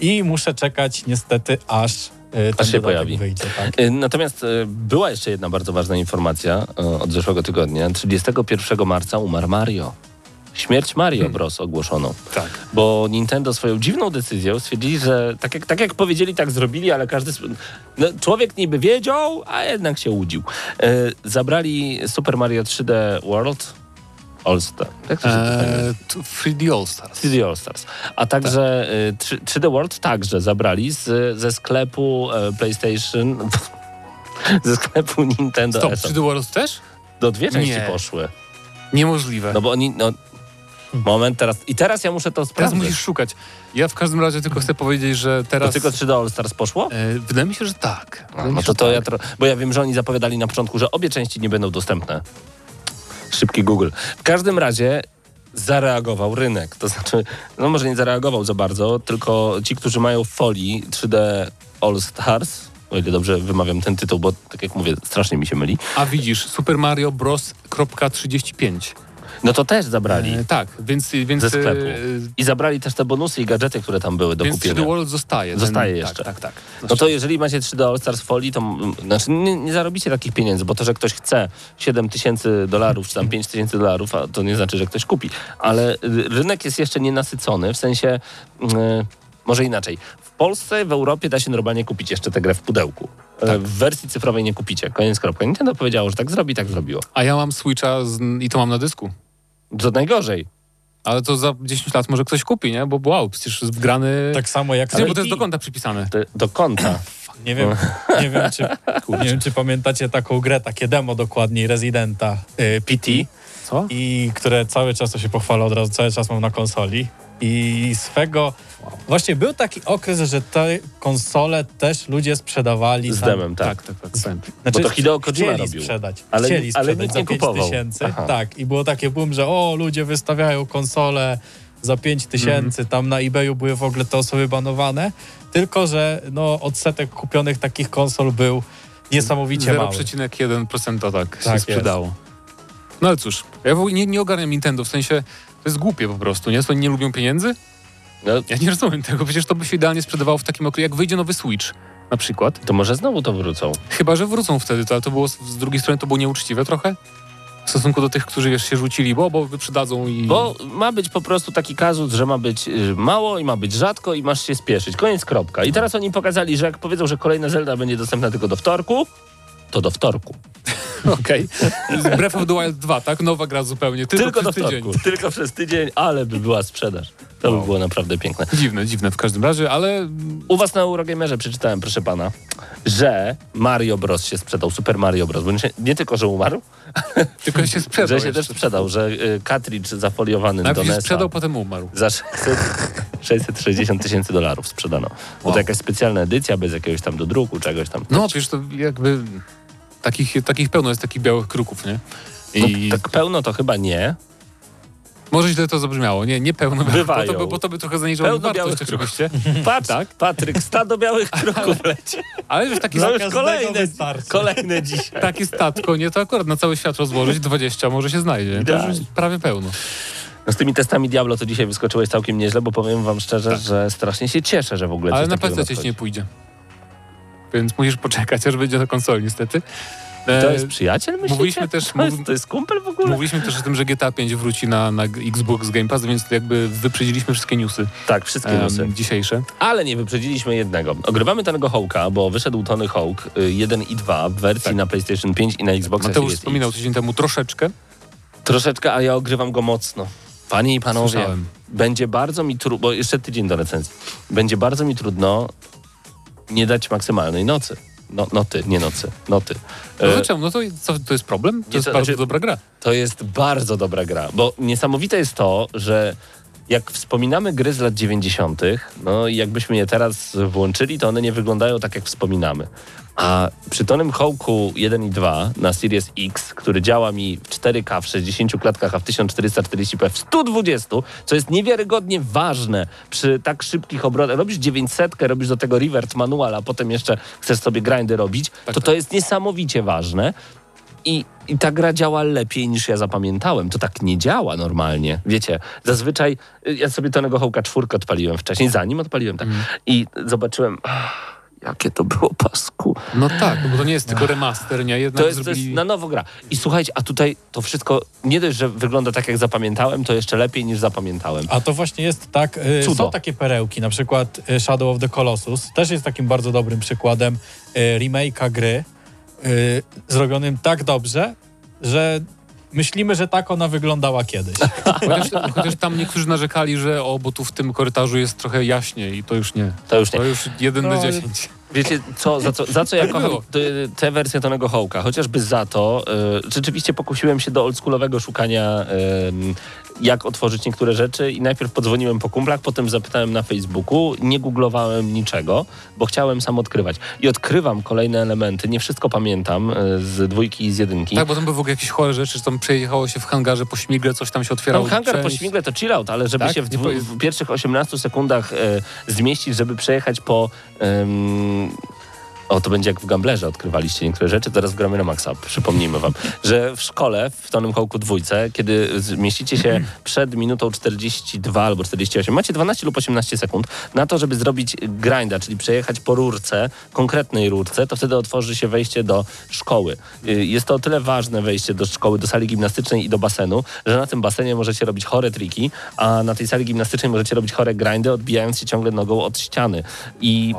i muszę czekać niestety aż ten Aż się pojawi. wyjdzie. Tak. Y, Natomiast y, była jeszcze jedna bardzo ważna informacja od zeszłego tygodnia. 31 marca umarł Mario. Śmierć Mario Hmm. Bros. ogłoszono. Tak. Bo Nintendo swoją dziwną decyzją stwierdzili, że tak jak, tak jak powiedzieli, tak zrobili, ale każdy... No, człowiek niby wiedział, a jednak się łudził. Zabrali Super Mario 3D World All Star. Jak to się to Eee, to 3D All Stars. 3D All Stars. A także y, 3, 3D World także zabrali z, ze sklepu e, PlayStation... ze sklepu Nintendo Stop, eShop. 3D World też? Do dwie części Nie. poszły. Niemożliwe. No bo oni... No, moment, teraz... I teraz ja muszę to Teraz sprawdzić. musisz szukać. Ja w każdym razie tylko chcę powiedzieć, że To teraz... tylko 3D All Stars poszło? E, wydaje mi się, że tak. Mi No to, to tak. ja. Bo ja wiem, że oni zapowiadali na początku, że obie części nie będą dostępne. Szybki Google. W każdym razie zareagował rynek. To znaczy, no może nie zareagował za bardzo, tylko ci, którzy mają folii 3D All Stars, o ile dobrze wymawiam ten tytuł, bo tak jak mówię, strasznie mi się myli, A widzisz, Super Mario Bros. .35. no to też zabrali. E, tak, więc... więc Ze sklepu. e, I zabrali też te bonusy i gadżety, które tam były do więc kupienia. 3D World zostaje. Zostaje Ten- jeszcze. Tak, tak, tak. No to jeżeli macie 3D All Stars folii, to znaczy nie, nie zarobicie takich pieniędzy, bo to, że ktoś chce 7 tysięcy dolarów, czy tam 5 tysięcy dolarów, to nie znaczy, że ktoś kupi. Ale y, rynek jest jeszcze nienasycony, w sensie, y, może inaczej. W Polsce, w Europie da się normalnie kupić jeszcze tę grę w pudełku. Y, Tak. W wersji cyfrowej nie kupicie. Koniec kropka. Nintendo powiedziało, że tak zrobi, tak zrobiło. A ja mam Switcha z, i to mam na dysku. To najgorzej. Ale to za 10 lat może ktoś kupi, nie? Bo wow, przecież wgrany... Tak samo jak Nie, bo to jest do konta przypisane. To, do konta. Nie wiem, nie, wiem, czy, nie wiem, czy pamiętacie taką grę, takie demo dokładniej Residenta y, PT, Co? i które cały czas to się pochwala od razu, cały czas mam na konsoli. I swego. Właśnie był taki okres, że te konsole też ludzie sprzedawali. Z demem, tak. Tak, tak, tak. pamiętam. Bo to Hideo Kojima chcieli robił. sprzedać. Ale- chcieli ale sprzedać nikt za nie 5 kupował. tysięcy. Aha. Tak, i było takie boom, że o, ludzie wystawiają konsole za 5 tysięcy, tam na eBayu były w ogóle te osoby banowane, tylko że no, odsetek kupionych takich konsol był niesamowicie mały. 0,1% tak, Tak się jest. sprzedało. No ale cóż, ja w ogóle nie, nie ogarniam Nintendo, w sensie to jest głupie po prostu, nie? Co oni nie lubią pieniędzy? No, Ja nie rozumiem tego, przecież to by się idealnie sprzedawało w takim okresie, jak wyjdzie nowy Switch na przykład. to może znowu to wrócą. Chyba, że wrócą wtedy, to, ale to było z, z drugiej strony to było nieuczciwe trochę. W stosunku do tych, którzy wiesz, się rzucili, bo, bo wyprzedadzą i... Bo ma być po prostu taki kazus, że ma być y, mało i ma być rzadko i masz się spieszyć. Koniec, kropka. I teraz oni pokazali, że jak powiedzą, że kolejna Zelda będzie dostępna tylko do wtorku, to do wtorku. Okej. Breath of the Wild 2, tak? Nowa gra zupełnie, tylko, Tylko do przez tydzień. Tylko przez tydzień, ale by była sprzedaż. To by Wow. było naprawdę piękne. Dziwne, dziwne w każdym razie, ale U was na Eurogamerze przeczytałem, proszę pana, że Mario Bros. się sprzedał, Super Mario Bros. Bo nie, nie tylko, że umarł, tylko się sprzedał że się jeszcze. też sprzedał, że y, cartridge zafoliowany do Najpierw się NES-a sprzedał, potem umarł. za 600, 660 tysięcy dolarów sprzedano. Bo Wow. to jakaś specjalna edycja, bez jakiegoś tam dodruku, czegoś tam. No, przecież to jakby takich, takich pełno jest takich białych kruków, nie? I No, tak pełno to chyba nie. może źle to zabrzmiało. Nie, nie pełno, bo Bywają. to, by, bo to by trochę zaniżało Pełno wartość białych oczywiście. Patrz, Tak? Patryk, stado białych kruków leci. Ale już taki, No już kolejne, kolejne dzisiaj. takie statko, nie? To akurat na cały świat rozłożyć 20 może się znajdzie. To już prawie pełno. No z tymi testami Diablo to dzisiaj wyskoczyłeś całkiem nieźle, bo powiem wam szczerze, że strasznie się cieszę, że w ogóle Ale na PC nie pójdzie. Więc musisz poczekać, aż będzie na konsoli niestety. E, To jest przyjaciel, myślicie? mówiliśmy też- To jest, to jest kumpel w ogóle? Mówiliśmy też o tym, że GTA 5 wróci na, na Xbox Game Pass, więc jakby wyprzedziliśmy wszystkie newsy Tak, wszystkie newsy. em, dzisiejsze. Ale nie wyprzedziliśmy jednego. Ogrywamy Tonego Hawka, bo wyszedł Tony Hawk y, 1 i 2 w wersji Tak. na PlayStation 5 i na Xbox Mateusz Series wspominał X. tydzień temu troszeczkę. Troszeczkę, a ja ogrywam go mocno. Panie i panowie, Słyszałem. będzie bardzo mi trudno, bo jeszcze tydzień do recenzji, będzie bardzo mi trudno nie dać maksymalnej nocy. No, noty, nie nocy, noty. No E, dlaczego? No to, co, to jest problem? To Nie, jest to bardzo znaczy- dobra gra. To jest bardzo dobra gra, bo niesamowite jest to, że jak wspominamy gry z lat 90., no i jakbyśmy je teraz włączyli, to one nie wyglądają tak, jak wspominamy. A przy Tonym Hawku 1 i 2 na Series X, który działa mi w 4K w 60 klatkach, a w 1440p w 120, co jest niewiarygodnie ważne przy tak szybkich obrotach. Robisz 900, robisz do tego reverse manual, a potem jeszcze chcesz sobie grindy robić, to tak. to jest niesamowicie ważne. I, I ta gra działa lepiej niż ja zapamiętałem. To tak nie działa normalnie. Wiecie, zazwyczaj y, ja sobie Tonego Hołka czwórkę odpaliłem wcześniej, zanim odpaliłem tak. Mm. I zobaczyłem, jakie to było pasku. No tak, bo to nie jest tylko remaster, nie? Jednak To jest, to zrobili... jest na nowo gra. I słuchajcie, a tutaj to wszystko nie dość, że wygląda tak, jak zapamiętałem, to jeszcze lepiej niż zapamiętałem. A to właśnie jest tak, y, Cudo. są takie perełki, na przykład y, Shadow of the Colossus, też jest takim bardzo dobrym przykładem y, remake'a gry, y, zrobionym tak dobrze, że myślimy, że tak ona wyglądała kiedyś. Chociaż, chociaż tam niektórzy narzekali, że o, bo tu w tym korytarzu jest trochę jaśniej i to już nie. To już nie. To już jeden No, na ale- dziesięć. Wiecie, co, za, co, za co ja Tak kocham te wersje Tonego Hołka? Chociażby za to, y, rzeczywiście pokusiłem się do oldschoolowego szukania, y, jak otworzyć niektóre rzeczy i najpierw podzwoniłem po kumplach, potem zapytałem na Facebooku, nie googlowałem niczego, bo chciałem sam odkrywać. I odkrywam kolejne elementy, nie wszystko pamiętam y, z dwójki i z jedynki. Tak, bo tam były w ogóle jakieś chore rzeczy, że tam przejechało się w hangarze po śmigle, coś tam się otwierało. hangar po część. śmigle to chill out, ale żeby Tak? się w, dwu, w pierwszych 18 sekundach e, zmieścić, żeby przejechać po... o, to będzie jak w Gamblerze odkrywaliście niektóre rzeczy, teraz gramy na maksa. Przypomnijmy wam, że w szkole, w Tonym Hołku dwójce, kiedy zmieścicie się przed minutą 42 albo 48, macie 12 lub 18 sekund na to, żeby zrobić grinda, czyli przejechać po rurce, konkretnej rurce, to wtedy otworzy się wejście do szkoły. Y, Jest to o tyle ważne wejście do szkoły, do sali gimnastycznej i do basenu, że na tym basenie możecie robić chore triki, a na tej sali gimnastycznej możecie robić chore grindy, odbijając się ciągle nogą od ściany. I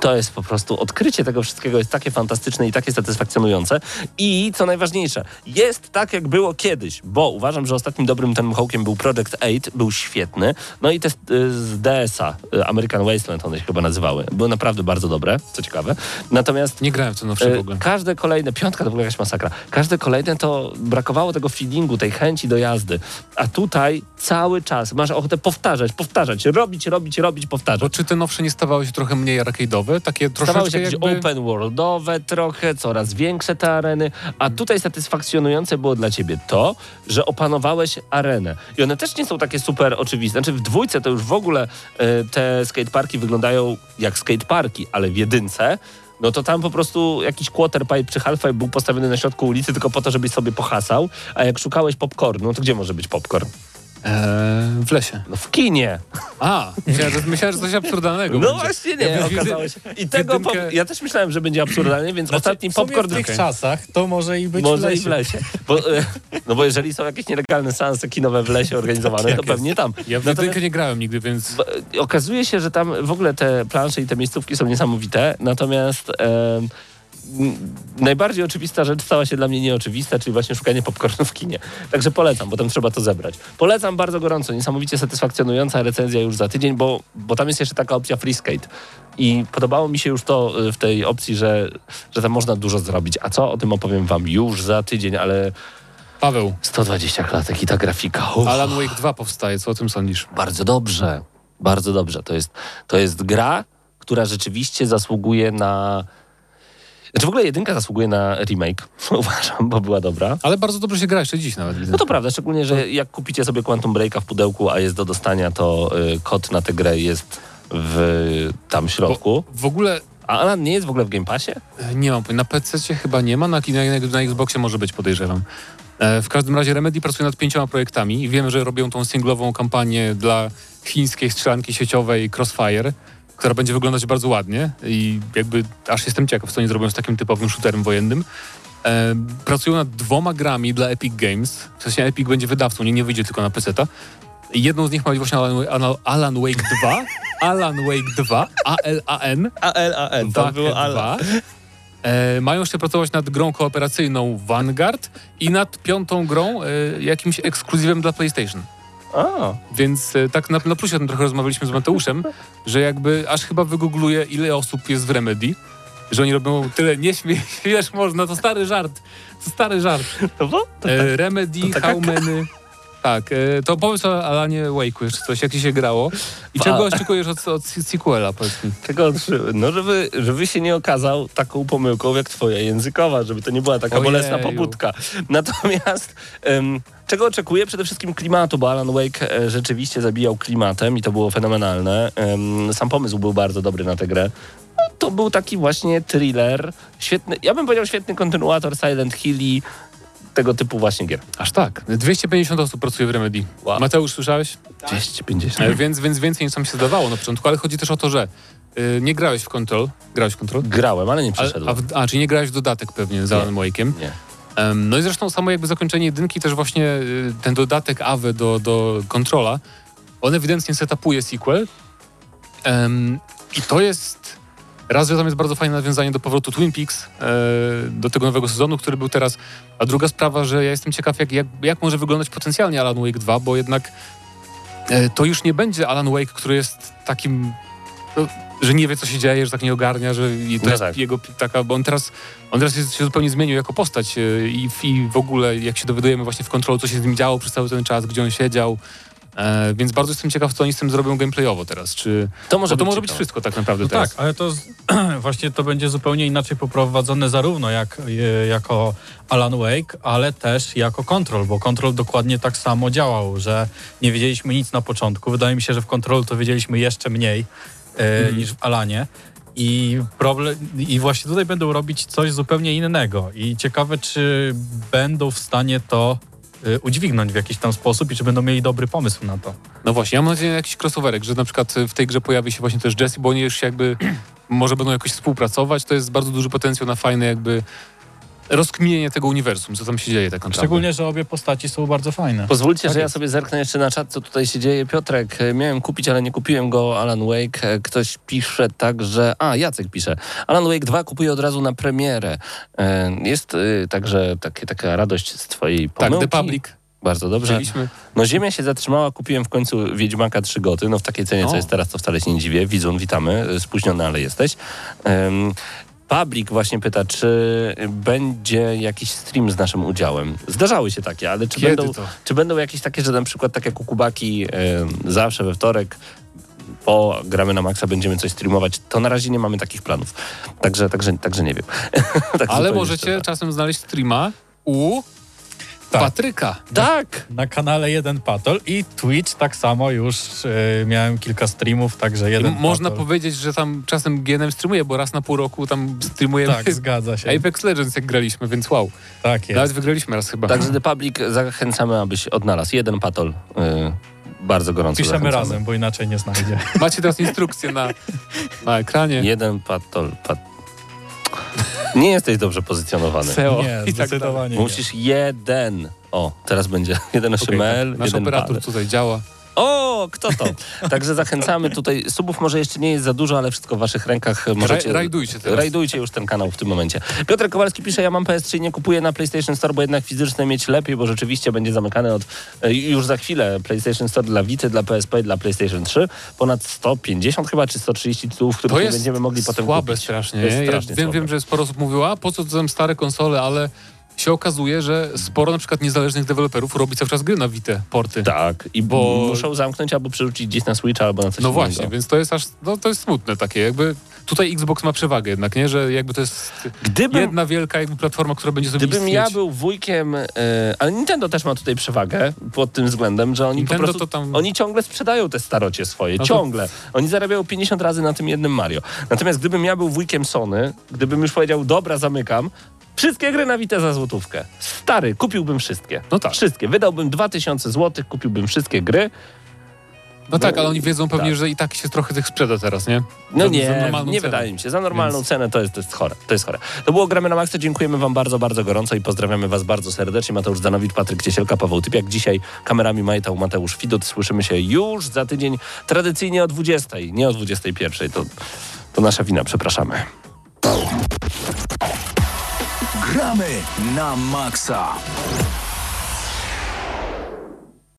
to jest po prostu odkrycie tego wszystkiego jest takie fantastyczne i takie satysfakcjonujące. I co najważniejsze, jest tak, jak było kiedyś, bo uważam, że ostatnim dobrym tym hołkiem był Project 8, był świetny. No i te y, z DS-a, y, American Wasteland one się chyba nazywały, były naprawdę bardzo dobre, co ciekawe. Natomiast Nie grałem w to nowsze w E, ogóle. Każde kolejne, piątka to była jakaś masakra. Każde kolejne to brakowało tego feelingu, tej chęci do jazdy. A tutaj cały czas masz ochotę powtarzać, powtarzać, robić, robić, robić, powtarzać. Bo czy te nowsze nie stawały się trochę mniej arcade'owe? Takie Stawały troszeczkę się jakby... open worldowe trochę, coraz większe te areny, a tutaj satysfakcjonujące było dla ciebie to, że opanowałeś arenę. I one też nie są takie super oczywiste. Znaczy w dwójce to już w ogóle e, te skateparki wyglądają jak skateparki, ale w jedynce no to tam po prostu jakiś quarterpipe czy halfpipe był postawiony na środku ulicy tylko po to, żebyś sobie pohasał, a jak szukałeś popcornu, to gdzie może być popcorn? Eee, w lesie. No w kinie. A, myślałem, że, myślałem, że coś absurdalnego No będzie. właśnie nie, Ja w okazało się. I tego jedynkę- pop- ja też myślałem, że będzie absurdalnie, więc ostatni w sumie popcorn w tych Okej. czasach to może i być może w i lesie. w lesie. Bo, e, no bo jeżeli są jakieś nielegalne seanse kinowe w lesie organizowane, Tak to pewnie tam. Ja w jedynkę nie grałem nigdy, więc e, Okazuje się, że tam w ogóle te plansze i te miejscówki są niesamowite, natomiast najbardziej oczywista rzecz stała się dla mnie nieoczywista, czyli właśnie szukanie popcornu w kinie. Także polecam, bo tam trzeba to zebrać. Polecam bardzo gorąco, niesamowicie satysfakcjonująca recenzja już za tydzień, bo, bo tam jest jeszcze taka opcja free skate. I podobało mi się już to y, w tej opcji, że, że tam można dużo zrobić. A co? O tym opowiem wam już za tydzień, ale Paweł, 120 klatek i ta grafika. Uff. Alan Wake 2 powstaje, co o tym sądzisz? Bardzo dobrze. Bardzo dobrze. To jest, to jest gra, która rzeczywiście zasługuje na. Znaczy w ogóle jedynka zasługuje na remake, uważam, bo była dobra. Ale bardzo dobrze się gra jeszcze dziś nawet. No to prawda, szczególnie, że jak kupicie sobie Quantum Breaka w pudełku, a jest do dostania, to y, kod na tę grę jest w tam środku. W ogóle A Alan nie jest w ogóle w Game Passie? e, nie mam, na PC chyba nie ma, na, na, na Xboxie może być, podejrzewam. E, W każdym razie Remedy pracuje nad pięcioma projektami i wiem, że robią tą singlową kampanię dla chińskiej strzelanki sieciowej Crossfire, która będzie wyglądać bardzo ładnie i jakby aż jestem ciekaw, co oni zrobią z takim typowym shooterem wojennym. E, pracują nad dwoma grami dla Epic Games, w sensie Epic będzie wydawcą, nie, nie wyjdzie tylko na PC-ta. Jedną z nich ma być właśnie Alan, Alan, Alan Wake 2, Alan Wake 2, A-L-A-N, A-L-A-N, Wakę 2. E, mają jeszcze pracować nad grą kooperacyjną Vanguard i nad piątą grą, e, jakimś ekskluzywem dla PlayStation. A, Więc e, tak na, na plusie o tym trochę rozmawialiśmy z Mateuszem, że jakby aż chyba wygoogluję, ile osób jest w Remedy, że oni robią tyle, nie śmiej, wiesz, można, to stary żart, to stary żart. no bo? To E, Remedy, to taka How Many... Tak, e, to powiedz o Alanie Wake'u jeszcze coś, jak ci się grało i czego oczekujesz od, od sequela, powiedz mi. Tego otrzymy. No, żeby, żeby się nie okazał taką pomyłką jak twoja językowa, żeby to nie była taka Ojeju. bolesna pobudka. Natomiast em, czego oczekuję? Przede wszystkim klimatu, bo Alan Wake e, rzeczywiście zabijał klimatem i to było fenomenalne. Sam pomysł był bardzo dobry na tę grę. No, to był taki właśnie thriller, świetny, ja bym powiedział świetny kontynuator Silent Hill i tego typu właśnie gier. Aż tak. 250 osób pracuje w Remedy. Wow. Mateusz, słyszałeś? 250. E, więc, więc więcej niż nam się zdawało na początku, ale chodzi też o to, że y, nie grałeś w Control. Grałeś w Control? Grałem, ale nie przeszedłem. a, w, a, czyli nie grałeś w dodatek pewnie z Nie. Alan Wake'em. Nie. Em, no i zresztą samo jakby zakończenie jedynki, też właśnie y, ten dodatek AWE do, do Controla, on ewidentnie setupuje sequel. Em, I to jest... Raz, że tam jest bardzo fajne nawiązanie do powrotu Twin Peaks, e, do tego nowego sezonu, który był teraz. A druga sprawa, że ja jestem ciekaw, jak, jak, jak może wyglądać potencjalnie Alan Wake 2, bo jednak e, to już nie będzie Alan Wake, który jest takim, no, że nie wie, co się dzieje, że tak nie ogarnia, że i to No jest tak. jego taka, bo on teraz, on teraz się zupełnie zmienił jako postać e, i, w- i w ogóle, jak się dowiadujemy właśnie w kontrolu, co się z nim działo przez cały ten czas, gdzie on siedział. E, więc bardzo jestem ciekaw, co oni z tym zrobią gameplayowo teraz. Czy, To może to być może być wszystko tak naprawdę No teraz. tak, ale to z, właśnie to będzie zupełnie inaczej poprowadzone zarówno jak, e, jako Alan Wake, ale też jako Control, bo Control dokładnie tak samo działał, że nie wiedzieliśmy nic na początku. Wydaje mi się, że w Control to wiedzieliśmy jeszcze mniej e, Mhm. niż w Alanie. I, problem, I właśnie tutaj będą robić coś zupełnie innego. I ciekawe, czy będą w stanie to udźwignąć w jakiś tam sposób i czy będą mieli dobry pomysł na to. No właśnie, ja mam nadzieję na jakiś crossoverek, że na przykład w tej grze pojawi się właśnie też Jesse, bo oni już jakby może będą jakoś współpracować. To jest bardzo duży potencjał na fajne jakby rozkminienie tego uniwersum, co tam się dzieje tak naprawdę. Szczególnie, że obie postaci są bardzo fajne. Pozwólcie, Tak że ja jest. sobie zerknę jeszcze na czat, co tutaj się dzieje. Piotrek, e, miałem kupić, ale nie kupiłem go. Alan Wake. E, Ktoś pisze także... A, Jacek pisze. Alan Wake 2 kupuję od razu na premierę. E, Jest także takie, taka radość z twojej Tak, pomyłki. The Public. Bardzo dobrze. No Ziemia się zatrzymała, kupiłem w końcu Wiedźmaka 3 goty, no w takiej cenie, co O. jest teraz, to wcale się nie dziwię. Wizun, witamy, spóźniony, ale jesteś. Um, Public właśnie pyta, czy będzie jakiś stream z naszym udziałem. Zdarzały się takie, ale czy, Kiedy będą, to? czy będą jakieś takie, że na przykład tak jak u Kubaki e, zawsze we wtorek po gramy na maksa będziemy coś streamować. To na razie nie mamy takich planów. Także, także, także nie wiem. tak Ale możecie czasem znaleźć streama u Tak. Patryka. Tak! Na kanale Jeden Patol i Twitch tak samo już e, miałem kilka streamów, także I jeden można Patol. powiedzieć, że tam czasem GNM streamuje, bo raz na pół roku tam streamujemy Tak, zgadza się. Apex Legends jak graliśmy, więc wow. Tak jest. Nawet wygraliśmy raz chyba. Także The Public zachęcamy, abyś odnalazł jeden patol. y, bardzo gorąco Piszemy zachęcamy. razem, bo inaczej nie znajdzie. Macie teraz instrukcję na, na ekranie. Jeden patol. Pat... Nie jesteś dobrze pozycjonowany. SEO Nie, i tak dalej. zdecydowanie nie. Musisz jeden. O, teraz będzie jeden HTML, tak. Nasz jeden operator pad. tutaj działa. O, kto to? Także zachęcamy tutaj. Subów może jeszcze nie jest za dużo, ale wszystko w waszych rękach. Możecie, rajdujcie teraz. Rajdujcie już ten kanał w tym momencie. Piotr Kowalski pisze, ja mam PS3 i nie kupuję na PlayStation Store, bo jednak fizyczne mieć lepiej, bo rzeczywiście będzie zamykany od e, już za chwilę PlayStation Store dla Vity, dla PSP i dla PlayStation 3. Ponad 150 chyba, czy 130 tytułów, To nie będziemy mogli potem słabe kupić. strasznie. To jest nie? strasznie ja wiem, słabe. wiem, że sporo osób mówiło, a po co to stare konsole, ale się okazuje, że sporo na przykład niezależnych deweloperów robi cały czas gry na Vita, porty. Tak, i Bo- muszą zamknąć albo przerzucić gdzieś na Switcha albo na coś No innego. właśnie, więc to jest aż, no to jest smutne takie, jakby tutaj Xbox ma przewagę jednak, nie, że jakby to jest Gdybym, jedna wielka jakby platforma, która będzie sobie Gdybym istnieć. ja był wujkiem, e, ale Nintendo też ma tutaj przewagę pod tym względem, że oni Nintendo po prostu, to tam- oni ciągle sprzedają te starocie swoje, No to- ciągle. Oni zarabiają 50 razy na tym jednym Mario. Natomiast gdybym ja był wujkiem Sony, gdybym już powiedział, dobra, zamykam, wszystkie gry na Vita za złotówkę. Stary, kupiłbym wszystkie. No tak. Wszystkie. Wydałbym 2000 złotych, kupiłbym wszystkie gry. No tak, ale oni wiedzą pewnie, tak. że i tak się trochę tych sprzeda teraz, nie? No Za- nie, za nie cenę. wydaje mi się. Za normalną Więc- cenę to jest, to jest chore. To jest chore. To było Gramy na Maxa. Dziękujemy wam bardzo, bardzo gorąco i pozdrawiamy was bardzo serdecznie. Mateusz Zanowicz, Patryk Ciesielka, Paweł Typiak. Dzisiaj kamerami Majtał Mateusz Widut. Słyszymy się już za tydzień, tradycyjnie o 20, nie o 21. To, to nasza wina, przepraszamy. Gramy na maksa.